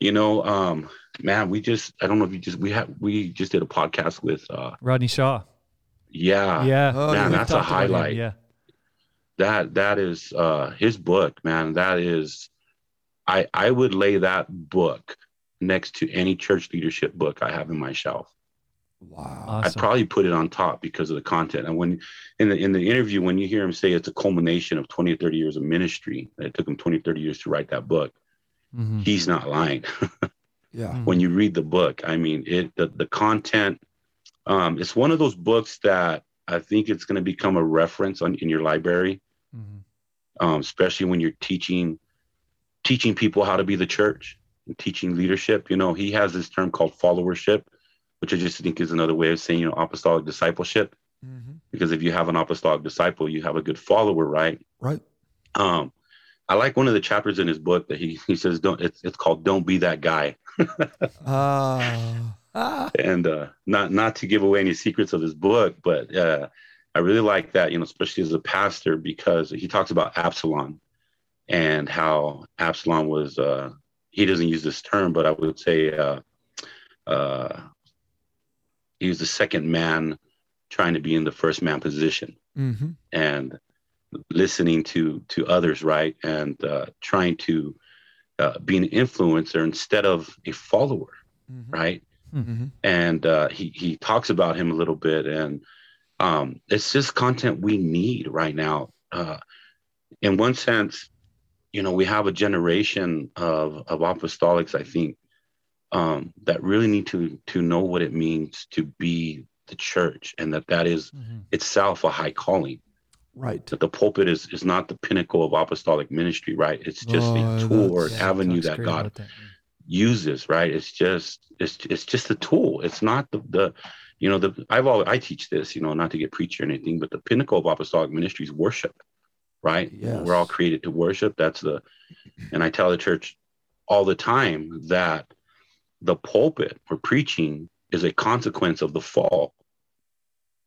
You know, um, man, we just I don't know if you just we have we just did a podcast with uh Rodney Shaw. yeah, yeah, Oh, man, yeah. That's a talked about him, highlight. Yeah, That that is uh his book, man. That is I I would lay that book next to any church leadership book I have in my shelf. Wow. I'd probably put it on top because of the content. And when in the in the interview, when you hear him say it's a culmination of 20 or 30 years of ministry, that it took him 20, 30 years to write that book, Mhm. he's not lying. *laughs* Yeah. Mhm. when you read the book, I mean it the, the content, um, it's one of those books that I think it's gonna become a reference on in your library, mm-hmm. um, especially when you're teaching teaching people how to be the church and teaching leadership. You know, he has this term called followership, which I just think is another way of saying, you know, apostolic discipleship. Mm-hmm. because if you have an apostolic disciple, you have a good follower, right? Right. Um, I like one of the chapters in his book that he he says don't it's it's called "Don't Be That Guy," *laughs* Ah. ah. *laughs* and uh, not not to give away any secrets of his book, but uh, I really like that, you know, especially as a pastor because he talks about Absalom and how Absalom was uh, he doesn't use this term, but I would say uh, uh, he was the second man trying to be in the first man position. hmm and listening to to others right? And uh, trying to uh, be an influencer instead of a follower hmm right? Hmm and uh, he he talks about him a little bit and um, it's just content we need right now. Uh, in one sense you know we have a generation of of apostolics i think um, that really need to to know what it means to be the church and that that is Mhm. itself a high calling Right. that the pulpit is is not the pinnacle of apostolic ministry, right? It's just Oh, a tool or an Yeah, avenue that God that. uses, right? It's just it's it's just a tool. It's not the the you know the I've always I teach this, you know, not to get preachy or anything, but the pinnacle of apostolic ministry is worship, right? Yes. We're all created to worship. That's the and I tell the church all the time that the pulpit or preaching is a consequence of the fall.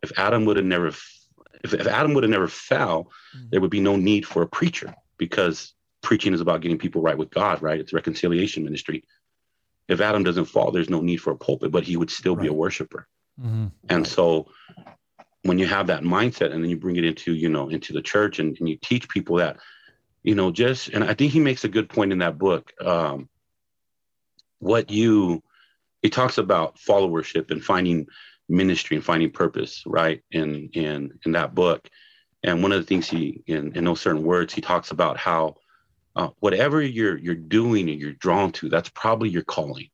If Adam would have never if, if Adam would have never fell, there would be no need for a preacher because preaching is about getting people right with God, right? It's reconciliation ministry. If Adam doesn't fall, there's no need for a pulpit, but he would still be a Right. worshiper. Mhm. And so when you have that mindset and then you bring it into, you know, into the church and, and you teach people that, you know, just and I think he makes a good point in that book. Um, what you he talks about followership and finding ministry and finding purpose, right? In in in that book. And one of the things he in, in those certain words, he talks about how uh, whatever you're you're doing and you're drawn to, that's probably your calling.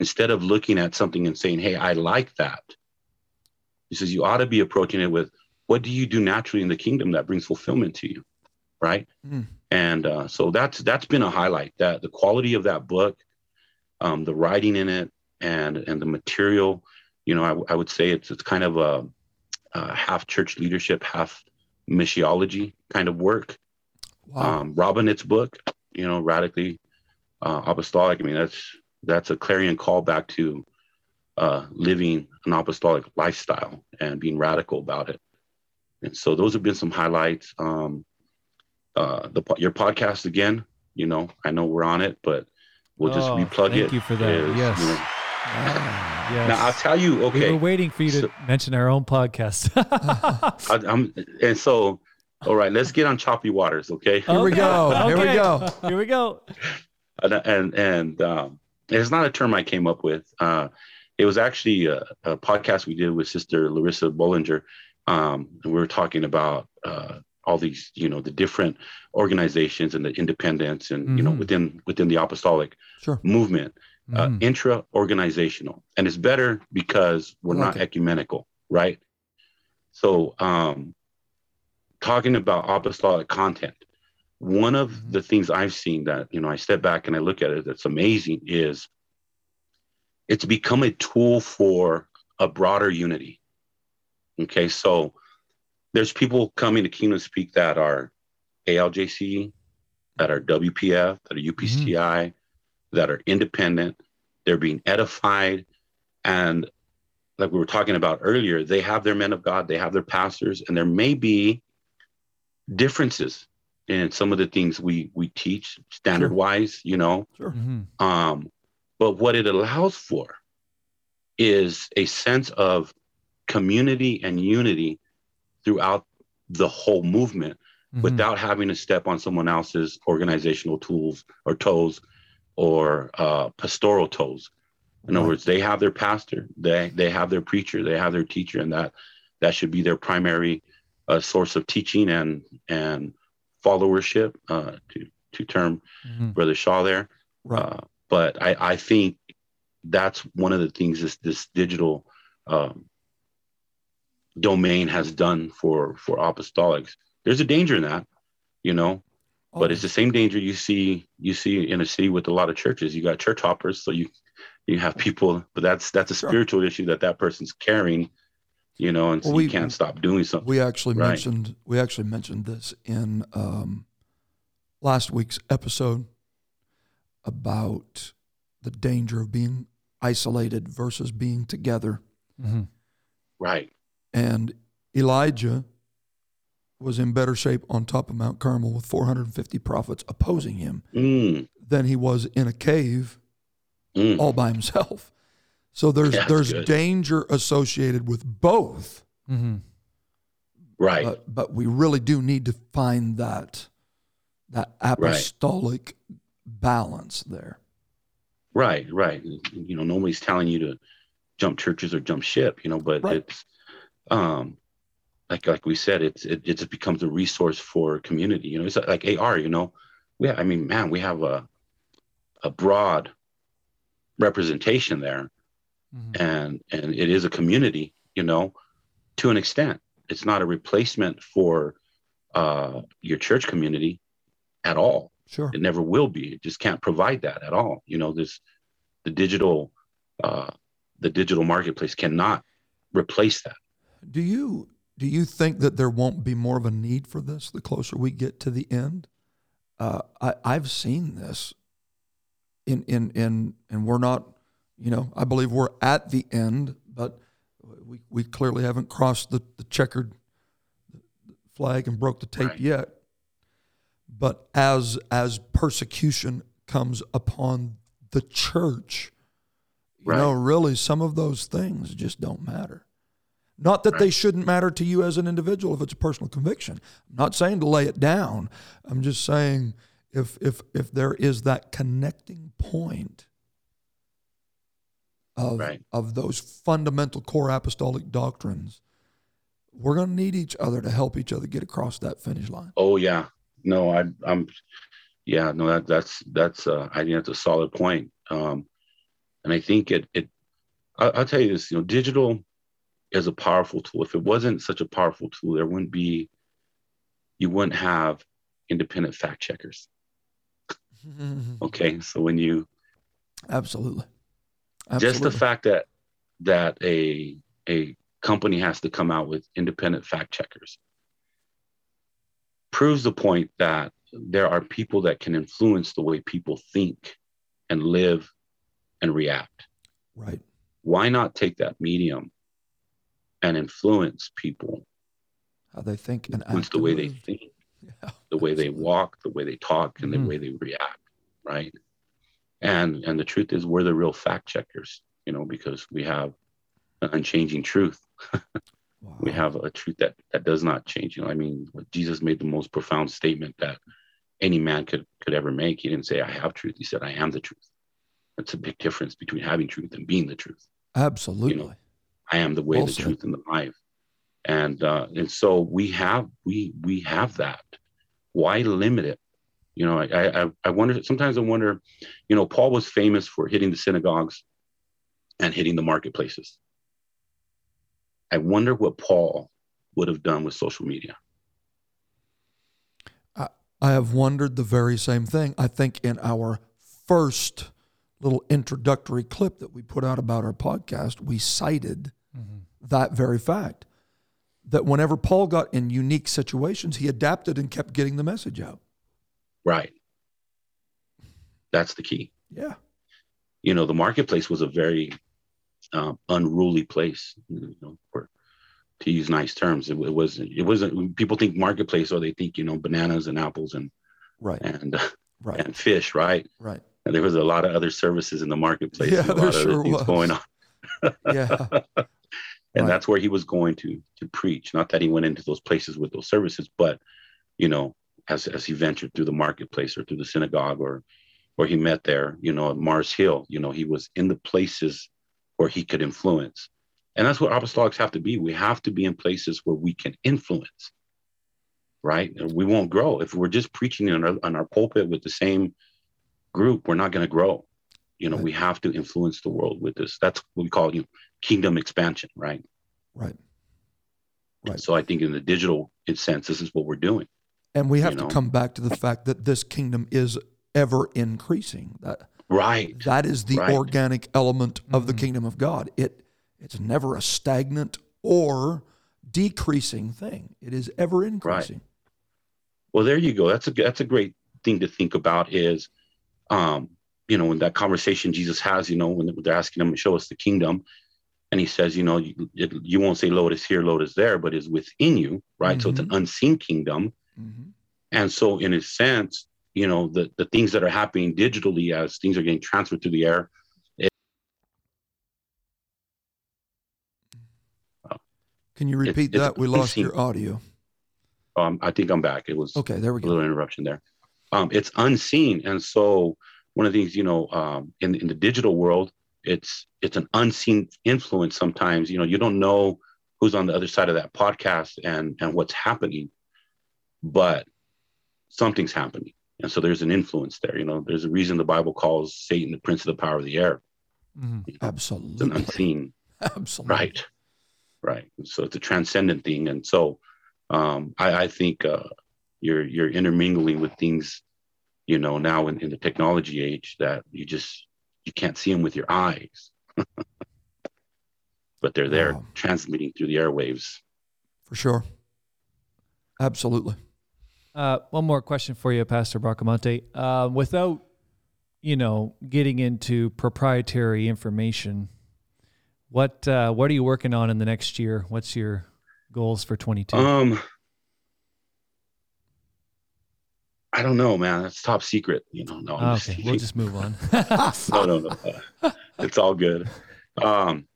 Instead of looking at something and saying, "Hey, I like that," he says you ought to be approaching it with, "What do you do naturally in the kingdom that brings fulfillment to you?" Right? Mm. and uh, so that's that's been a highlight that the quality of that book um, the writing in it and and the material you know i, I would say it's it's kind of a, a half church leadership half missiology kind of work Wow. um, robinet's book you know radically uh, apostolic i mean that's that's a clarion call back to uh, living an apostolic lifestyle and being radical about it and so those have been some highlights um, uh, the your podcast again you know i know we're on it but we'll just Oh, replug thank it Thank you for that. is, Yes. you know- Ah. Yes. *sighs* now i'll tell you Okay, We okay were waiting for you to so- mention our own podcast. *laughs* I, I'm, and so all right let's get on choppy waters okay *laughs* Here we go. Here we go. Here we go. and and, and um, it's not a term I came up with. Uh, it was actually a, a podcast we did with Sister Larissa Bollinger, um, and we were talking about uh, all these, you know, the different organizations and the independents, and you know, Mhm. within within the apostolic Sure. movement, uh, Mhm. intra organizational, and it's better because we're like not ecumenical, right? So, um, talking about apostolic content, one of Mhm. the things I've seen that you know I step back and I look at it that's amazing is it's become a tool for a broader unity. Okay, so there's people coming to Kingdom Speak that are ALJC, that are WPF, that are UPCI, that are independent. They're being edified, and like we were talking about earlier, they have their men of God, they have their pastors, and there may be differences in some of the things we we teach standard wise, you know. Sure. Mhm. Um, but what it allows for is a sense of community and unity throughout the whole movement Mhm. without having to step on someone else's organizational tools or toes or uh, pastoral toes. In other words, they have their pastor, they they have their preacher, they have their teacher, and that that should be their primary uh, source of teaching and and followership. Uh, to to term Mhm. Brother Shaw there. Right. Uh, but I, I think that's one of the things this this digital um, domain has done for for apostolics. There's a danger in that, you know, but it's the same danger you see you see in a city with a lot of churches. You got church hoppers, so you you have people, but that's that's a Sure. spiritual issue that that person's carrying, you know, and so Well, you we- can't stop doing something. We actually Right. mentioned we actually mentioned this in um, last week's episode about the danger of being isolated versus being together. Mhm. Right, And Elijah was in better shape on top of Mount Carmel with 450 prophets opposing him mm, than he was in a cave mm. all by himself. So there's Yeah, there's good. danger associated with both. Mhm. right, but but we really do need to find that that apostolic balance there. Right, right. You know, nobody's telling you to jump churches or jump ship, you know, but Right. it's um like like we said, it's it, it just becomes a resource for community. You know, it's like AR, you know. We I mean, man, we have a a broad representation there Mhm. and and it is a community, you know, to an extent. It's not a replacement for uh your church community at all Sure. it never will be it just can't provide that at all you know this the digital uh the digital marketplace cannot replace that Do you do you think that there won't be more of a need for this the closer we get to the end? Uh, I I've seen this in in in and we're not, you know, I believe we're at the end, but we we clearly haven't crossed the, the checkered flag and broke the tape Right. yet. But as as persecution comes upon the church, you know, really some of those things just don't matter. Not that they shouldn't matter to you as an individual if it's a personal conviction. I'm not saying to lay it down. I'm just saying if if if there is that connecting point of Right. of those fundamental core apostolic doctrines, we're going to need each other to help each other get across that finish line. oh yeah no i i'm yeah no that that's that's uh i think that's a solid point um and i think it it I, i'll tell you this you know digital is a powerful tool if it wasn't such a powerful tool there wouldn't be you wouldn't have independent fact checkers. *laughs* Okay, so when you Absolutely. just the fact that that a a company has to come out with independent fact checkers proves the point that there are people that can influence the way people think and live and react Right. why not take that medium and influence people How they think and influence act. the way they think *laughs* Yeah. the way they walk the way they talk and Mhm. the way they react right and and the truth is we're the real fact checkers you know because we have an unchanging truth *laughs* Wow. we have a truth that that does not change you know i mean jesus made the most profound statement that any man could could ever make he didn't say i have truth he said i am the truth that's a big difference between having truth and being the truth Absolutely. I am the way the truth and the life. And uh and so we have we we have that. Why limit it? You know i i i wonder sometimes i wonder you know paul was famous for hitting the synagogues and hitting the marketplaces. I wonder what paul would have done with social media. I have wondered the very same thing. I think in our first little introductory clip that we put out about our podcast, we cited that very fact that whenever Paul got in unique situations, he adapted and kept getting the message out. right that's the key Yeah. you know the marketplace was a very um, unruly place you know for to use nice terms it, it wasn't it wasn't people think marketplace or they think you know bananas and apples and Right. and Right. and fish right Right. and there was a lot of other services in the marketplace Yeah, there sure other things was. going on Yeah. *laughs* and Right. that's where he was going to to preach. Not that he went into those places with those services but you know as as he ventured through the marketplace or through the synagogue or or he met there you know at mars hill you know he was in the places where he could influence. And that's what apostolics have to be. We have to be in places where we can influence right? And we won't grow. If we're just preaching on our, on our pulpit with the same group we're not going to grow you know Right. we have to influence the world with this that's what we call you know, kingdom expansion right Right. Right. so I think in the digital sense, this is what we're doing. And we have to know. come back to the fact that this kingdom is ever increasing. That Right. that is the Right. organic element of the Mhm. kingdom of God. It it's never a stagnant or decreasing thing. It is ever increasing. Right. Well, there you go. That's a that's a great thing to think about. Is, um, you know, in that conversation Jesus has, you know, when they're asking him to show us the kingdom, and he says, you know, you, it, you won't say Lord is here, Lord is there, but is within you, right? So it's an unseen kingdom, Mhm. and so in a sense, you know, the the things that are happening digitally as things are getting transferred through the air. Can you repeat it's that? We lost unseen. your audio. Um, I think I'm back. It was Okay, there we go. a little interruption there. Um, it's unseen, and so one of the things you know um, in in the digital world, it's it's an unseen influence. Sometimes you know you don't know who's on the other side of that podcast and and what's happening, but something's happening, and so there's an influence there. You know, there's a reason the Bible calls Satan the prince of the power of the air. Mhm. You know, it's an Absolutely. unseen *laughs* Absolutely. right right so it's a transcendent thing and so um i i think uh you're you're intermingling with things you know now in, in the technology age that you just you can't see them with your eyes *laughs* but they're there Wow. transmitting through the airwaves For sure. Absolutely. Uh, one more question for you, Pastor Bracamonte. Uh, without, you know, getting into proprietary information, what uh, what are you working on in the next year? What's your goals for 22? um i don't know man that's top secret you know no I'm just we'll just move on. *laughs* no, no, no. It's all good. Um,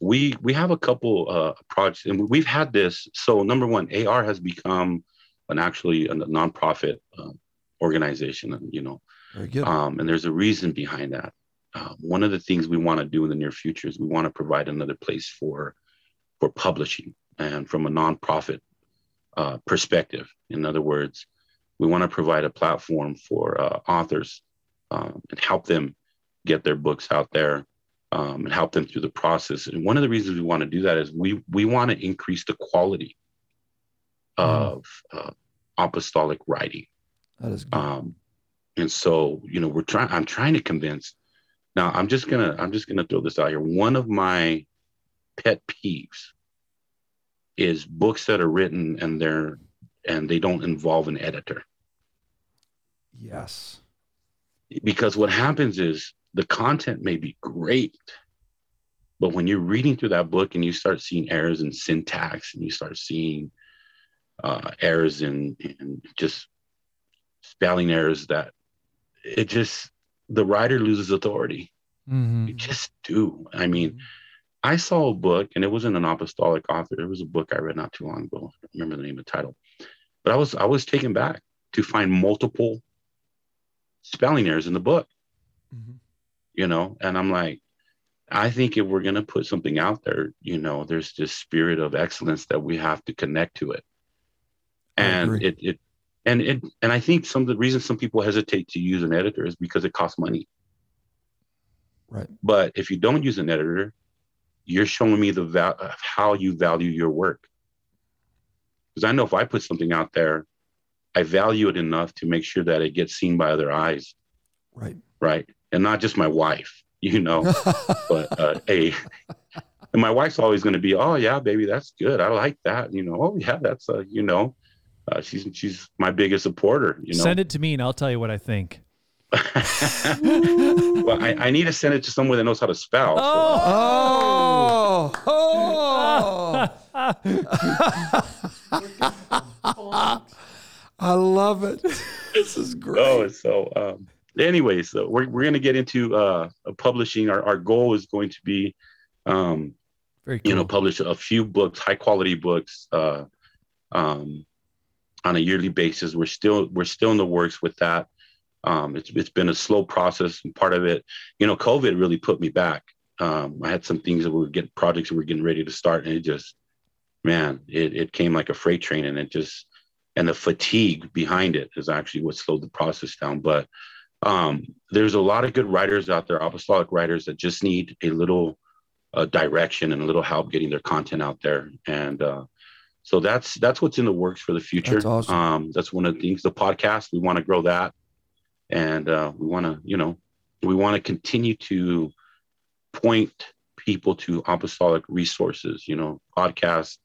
we we have a couple uh, projects, and we've had this. So number one, AR has become an actually a nonprofit uh, organization, and you know, Very good. um, and there's a reason behind that. Uh, one of the things we want to do in the near future is we want to provide another place for for publishing, and from a nonprofit uh, perspective. In other words, we want to provide a platform for uh, authors um, and help them get their books out there um, and help them through the process. And one of the reasons we want to do that is we we want to increase the quality of uh, apostolic writing. That is good. Um, and so, you know, we're trying, I'm trying to convince. Now, I'm just gonna, I'm just gonna throw this out here. One of my pet peeves is books that are written and they're and they don't involve an editor. yes. Because what happens is the content may be great, but when you're reading through that book and you start seeing errors in syntax and you start seeing uh, errors in, in just spelling errors that it just the writer loses authority. Mhm. You just do. I mean, I saw a book, and it wasn't an apostolic author. It was a book I read not too long ago. I don't remember the name of the title, but I was I was taken back to find multiple spelling errors in the book. Mhm. You know, and I'm like, I think if we're gonna put something out there, you know, there's this spirit of excellence that we have to connect to it, and it it and it and I think some of the reasons some people hesitate to use an editor is because it costs money. Right. But if you don't use an editor, you're showing me the val- of how you value your work. Because I know if I put something out there, I value it enough to make sure that it gets seen by other eyes, Right. right? And not just my wife, *laughs* you know, but uh, *laughs* a. And my wife's always going to be, oh yeah, baby, that's good. I like that. You know, oh yeah, that's a, you know, uh, she's she's my biggest supporter. You know, Send it to me and I'll tell you what I think. *laughs* well, I, I need to send it to someone that knows how to spell. so- oh. Oh. I love it. This is *laughs* great. Oh, so um, anyway, so we're we're gonna get into uh, publishing. Our our goal is going to be, um, Very cool. you know, publish a few books, high quality books, uh, um, on a yearly basis. We're still we're still in the works with that. Um, it's it's been a slow process, and part of it, you know, COVID really put me back. Um, I had some things that we were getting projects we were getting ready to start, and it just, man, it it came like a freight train, and it just and the fatigue behind it is actually what slowed the process down. But um, there's a lot of good writers out there, apostolic writers that just need a little uh, direction and a little help getting their content out there. And uh, so that's that's what's in the works for the future. That's awesome. Um, that's one of the things. The podcast we want to grow that, and uh, we want to you know we want to continue to point people to apostolic resources. You know, podcasts.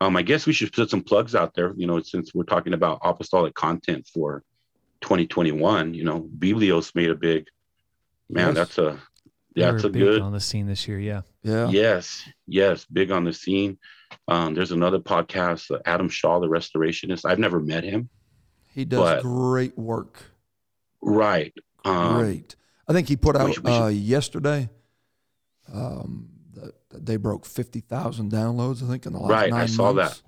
Um, I guess we should put some plugs out there. You know, since we're talking about apostolic content for 2021. You know, Biblios made a big man. Yes. That's a They that's a big good on the scene this year. Yeah. Yeah. Yes, yes, big on the scene. Um, there's another podcast, uh, Adam Shaw, the restorationist. I've never met him. He does But- great work. Right. Um, Great. I think he put we out should- we should- uh, yesterday. Um, that, that they broke fifty thousand downloads. I think in the last Right, I nine saw months.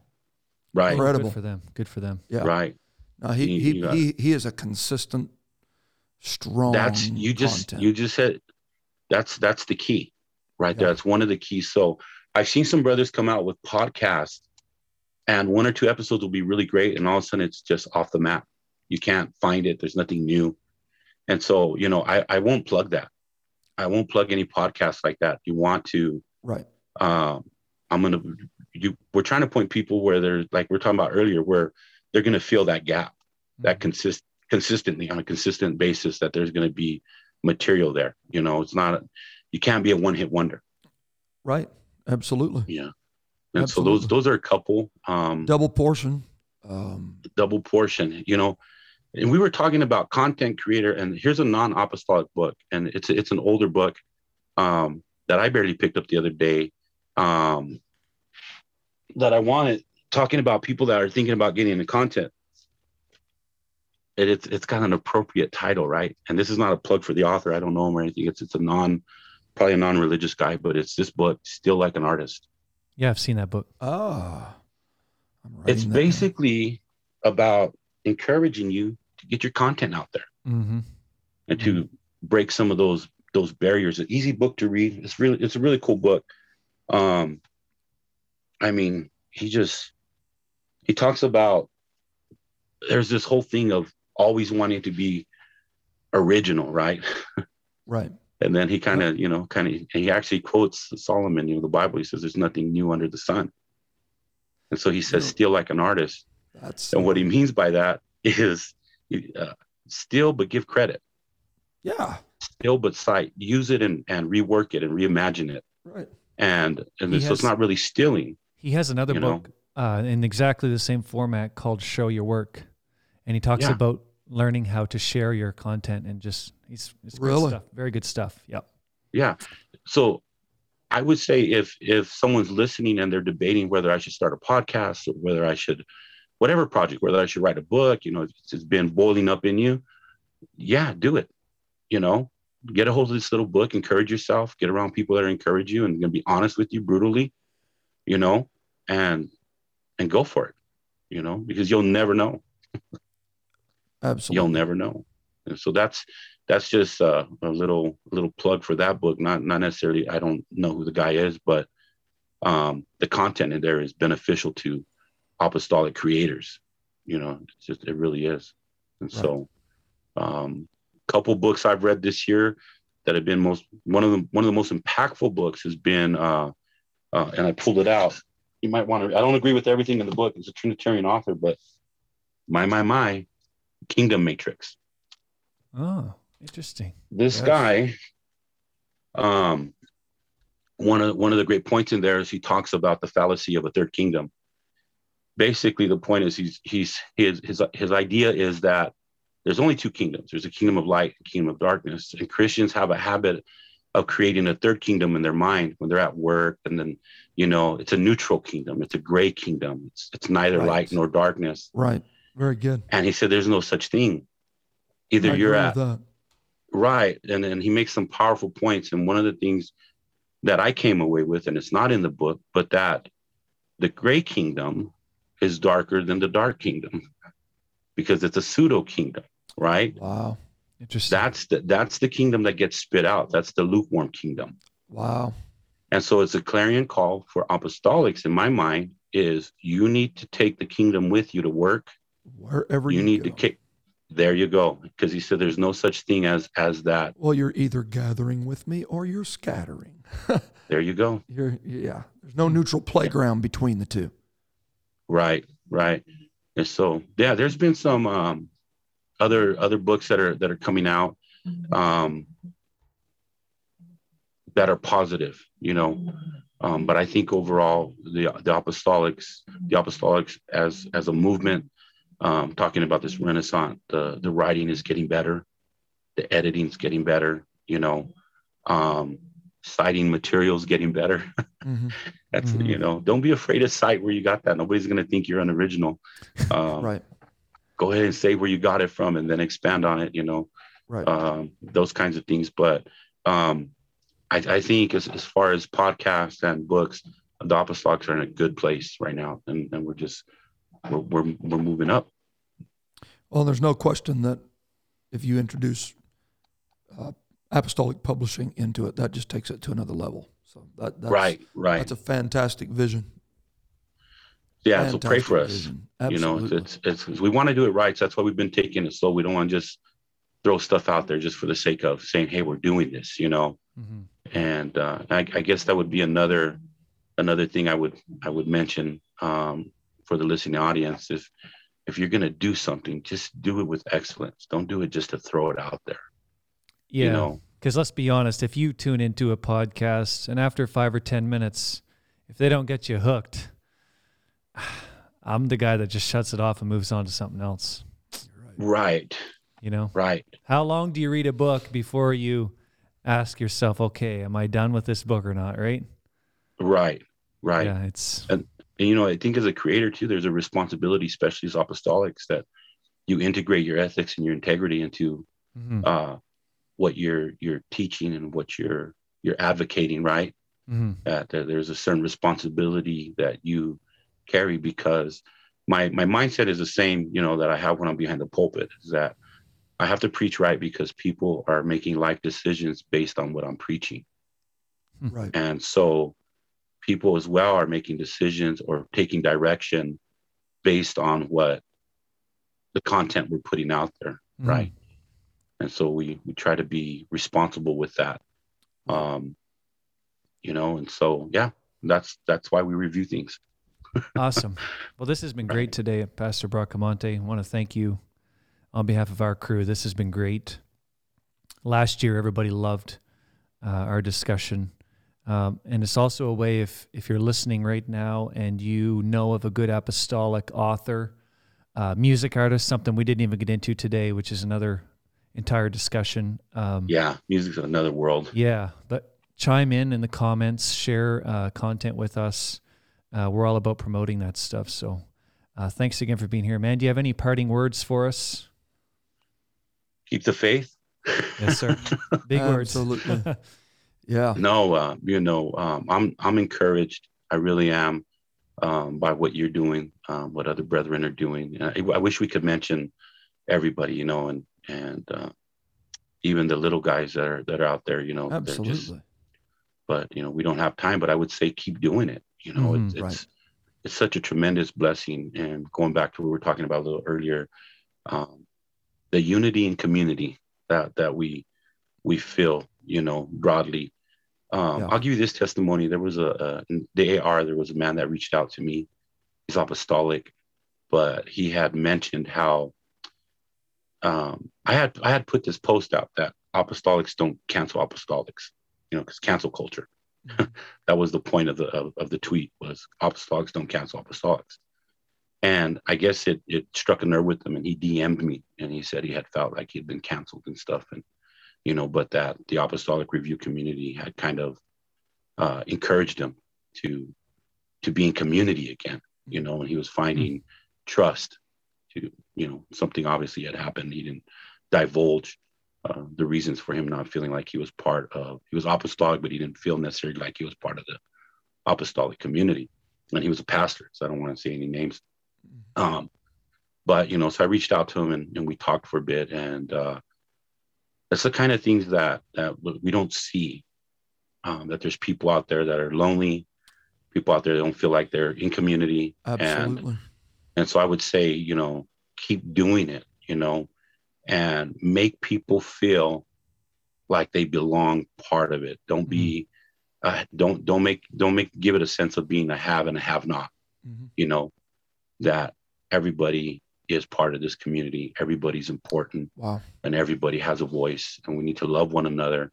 Right. Incredible. Good for them. Good for them. Yeah. Right. No, he You- he, you he he is a consistent, strong. That's you just content. you just said that's that's the key, right there. Yeah. That's one of the keys. So I've seen some brothers come out with podcasts, and one or two episodes will be really great, and all of a sudden it's just off the map. You can't find it. There's nothing new, and so you know I I won't plug that. I won't plug any podcasts like that. You want to right. um, I'm gonna you we're trying to point people where they're like we're talking about earlier where they're gonna feel that gap that consist consistently on a consistent basis that there's gonna be material there. You know, it's not you can't be a one hit wonder. Right. Absolutely. Yeah. And so those those are a couple um Double portion. Um, double portion, you know. And we were talking about content creator, and here's a non-apostolic book, and it's it's an older book um, that I barely picked up the other day. Um, that I wanted talking about people that are thinking about getting into content. And it's it's got an appropriate title, right? And this is not a plug for the author. I don't know him or anything. It's it's a non, probably a non-religious guy, but it's this book, steal like an artist. Yeah, I've seen that book. I'm It's writing that down. basically about encouraging you to get your content out there. Mm-hmm. and to break some of those those barriers. An easy book to read. It's really it's a really cool book. Um, I mean, he just he talks about there's this whole thing of always wanting to be original, right? *laughs* right. And then he kind of you know kind of he actually quotes Solomon, you know, the Bible. He says, "There's nothing new under the sun." And so he says, Yeah. "Steal like an artist." That's And what he means by that is uh, steal but give credit, yeah, steal but cite, use it and, and rework it and reimagine it. right. And and He so it's not really stealing. He has another book uh, in exactly the same format called Show Your Work, and he talks Yeah. about learning how to share your content and just he's it's great Really? stuff, very good stuff. Yep. Yeah. So I would say if if someone's listening and they're debating whether I should start a podcast or whether I should whatever project, whether I should write a book, you know, if it's been boiling up in you, yeah, do it. You know, get a hold of this little book, encourage yourself, get around people that encourage you and gonna be honest with you brutally, you know, and and go for it, you know, because you'll never know Absolutely. you'll never know. And so that's that's just uh, a little little plug for that book. Not not necessarily. I don't know who the guy is, but um, the content in there is beneficial to apostolic creators. You know, it's just it really is. And so, um, couple books I've read this year that have been most one of the one of the most impactful books has been, uh, uh, and I pulled it out. You might want to. I don't agree with everything in the book. It's a Trinitarian author, but my my my, Kingdom Matrix Oh, interesting. this Yes. guy um one of one of the great points in there is he talks about the fallacy of a third kingdom basically the point is he's he's his his his idea is that there's only two kingdoms there's a kingdom of light and kingdom of darkness and christians have a habit of creating a third kingdom in their mind when they're at work and then you know it's a neutral kingdom it's a gray kingdom it's it's neither Right. light nor darkness Right. Very good. and he said there's no such thing either I you're at that. Right. And then he makes some powerful points. And one of the things that I came away with, and it's not in the book, but that the gray kingdom is darker than the dark kingdom because it's a pseudo kingdom, right? Wow. Interesting. That's the that's the kingdom that gets spit out. That's the lukewarm kingdom. Wow. And so it's a clarion call for apostolics in my mind is you need to take the kingdom with you to work. Wherever you, You need go. to kick there you go. Because he said there's no such thing as as that. Well, you're either gathering with me or you're scattering. *laughs* There you go. You're yeah. There's no neutral playground between the two. Right, right. And so yeah, there's been some um other other books that are that are coming out um that are positive, you know. Um, but I think overall the the apostolics, the apostolics as as a movement, um, talking about this renaissance, the the writing is getting better, the editing's getting better, you know, um, citing materials getting better. *laughs* Mhm. That's Mhm. you know, don't be afraid to cite where you got that. Nobody's gonna think you're unoriginal. Um, Right. Go ahead and say where you got it from, and then expand on it. You know, Right. um, those kinds of things. But um, I, I think as, as far as podcasts and books, the apostolics are in a good place right now, and, and we're just we're, we're we're moving up. Well, there's no question that if you introduce uh, apostolic publishing into it, that just takes it to another level. So that, that's, right, right. That's a fantastic vision. yeah. So pray for us. You know, it's, it's it's we want to do it right. So that's why we've been taking it slow. We don't want to just throw stuff out there just for the sake of saying, "Hey, we're doing this." You know, Mhm. and uh, I, I guess that would be another another thing I would I would mention um, for the listening audience if if you're going to do something, just do it with excellence. Don't do it just to throw it out there. Yeah. You know, Because let's be honest, if you tune into a podcast and after five or 10 minutes, if they don't get you hooked, *sighs* I'm the guy that just shuts it off and moves on to something else. right, You know, right, how long do you read a book before you ask yourself, okay, am I done with this book or not? Right. right, right. Yeah. It's, And you know, I think as a creator too, there's a responsibility, especially as apostolics, that you integrate your ethics and your integrity into mm-hmm. uh, what you're you're teaching and what you're you're advocating. Right. mhm. that there- there's a certain responsibility that you carry because my my mindset is the same you know that i have when i'm behind the pulpit is that i have to preach right because people are making life decisions based on what i'm preaching right. and so people as well are making decisions or taking direction based on what the content we're putting out there Mhm. right and so we we try to be responsible with that um you know and so yeah that's that's why we review things *laughs* awesome. Well, this has been great today, Pastor Bracamonte. I want to thank you on behalf of our crew. This has been great. Last year, everybody loved uh, our discussion. Um, and it's also a way if if you're listening right now and you know of a good apostolic author, uh, music artist, something we didn't even get into today, which is another entire discussion. Um, Yeah, music's another world. yeah, but chime in in the comments, share uh, content with us. Uh, we're all about promoting that stuff. So, uh, thanks again for being here, man. Do you have any parting words for us? Keep the faith. Yes, sir. *laughs* Big words. Absolutely. *laughs* Yeah. No, uh, you know, um, I'm I'm encouraged. I really am um, by what you're doing, um, what other brethren are doing. And I, I wish we could mention everybody, you know, and and uh, even the little guys that are that are out there, you know. they're just- Absolutely. but you know, we don't have time. But I would say keep doing it. You know, it's, Mhm. it's Right. it's such a tremendous blessing. And going back to what we were talking about a little earlier, um, the unity and community that that we we feel, you know, broadly. Um, Yeah. I'll give you this testimony. There was a, a the AR. There was a man that reached out to me. He's apostolic, but he had mentioned how um, I had I had put this post out that apostolics don't cancel apostolics, you know, because cancel culture. *laughs* that was the point of the of, of the tweet was apostolics don't cancel apostolics. And I guess it it struck a nerve with him, and he DM'd me, and he said he had felt like he'd been canceled and stuff, and you know, but that the apostolic review community had kind of uh, encouraged him to to be in community again, you know, and he was finding trust to you know something obviously had happened. He didn't divulge uh, the reasons for him not feeling like he was part of. He was apostolic, but he didn't feel necessarily like he was part of the apostolic community. And he was a pastor, so I don't want to say any names. Um, but you know, so I reached out to him and, and we talked for a bit, and uh, that's the kind of things that that we don't see. Um, that there's people out there that are lonely, people out there that don't feel like they're in community, and Absolutely. and so I would say, you know, keep doing it, you know, and make people feel like they belong part of it. Don't be, uh, don't don't make don't make give it a sense of being a have and a have not. Mhm. You know, that everybody is part of this community. Everybody's important, Wow. and everybody has a voice. And we need to love one another,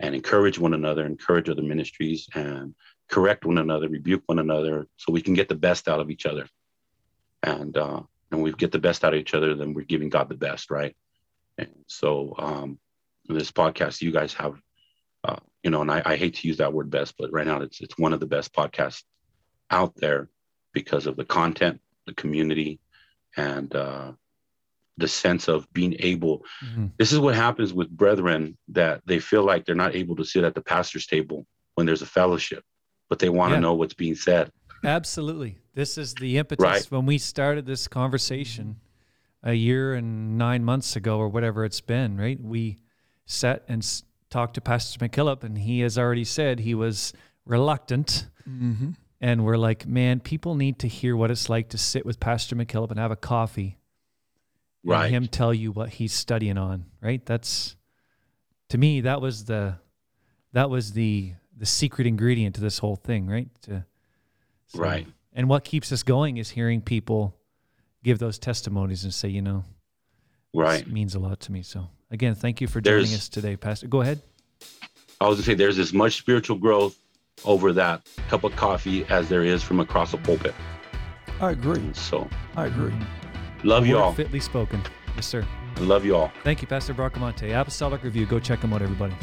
and encourage one another, encourage other ministries, and correct one another, rebuke one another, so we can get the best out of each other and uh, and we get the best out of each other, then we're giving God the best, right? And so, um, this podcast, you guys have, uh, you know, and I, I hate to use that word best, but right now it's it's one of the best podcasts out there because of the content, the community, and uh, the sense of being able. Mhm. This is what happens with brethren that they feel like they're not able to sit at the pastor's table when there's a fellowship, but they want to Yeah. know what's being said. Absolutely. This is the impetus Right. when we started this conversation a year and nine months ago or whatever it's been, right? We sat and s- talked to Pastor McKillop, and he has already said he was reluctant. Mm-hmm. And we're like, man, people need to hear what it's like to sit with Pastor McKillop and have a coffee Right. and him tell you what he's studying on, right? That's to me, that was the that was the the secret ingredient to this whole thing, right? To, so- Right. And what keeps us going is hearing people give those testimonies and say, you know, Right. this means a lot to me. So again, thank you for joining There's- us today, Pastor. Go ahead. I was gonna say there's as much spiritual growth over that cup of coffee as there is from across a pulpit. I agree. So I agree. Mm-hmm. love you all. Fitly spoken. Yes, sir. Love you all. Thank you, Pastor Bracamonte. Apostolic Review. Go check them out, everybody.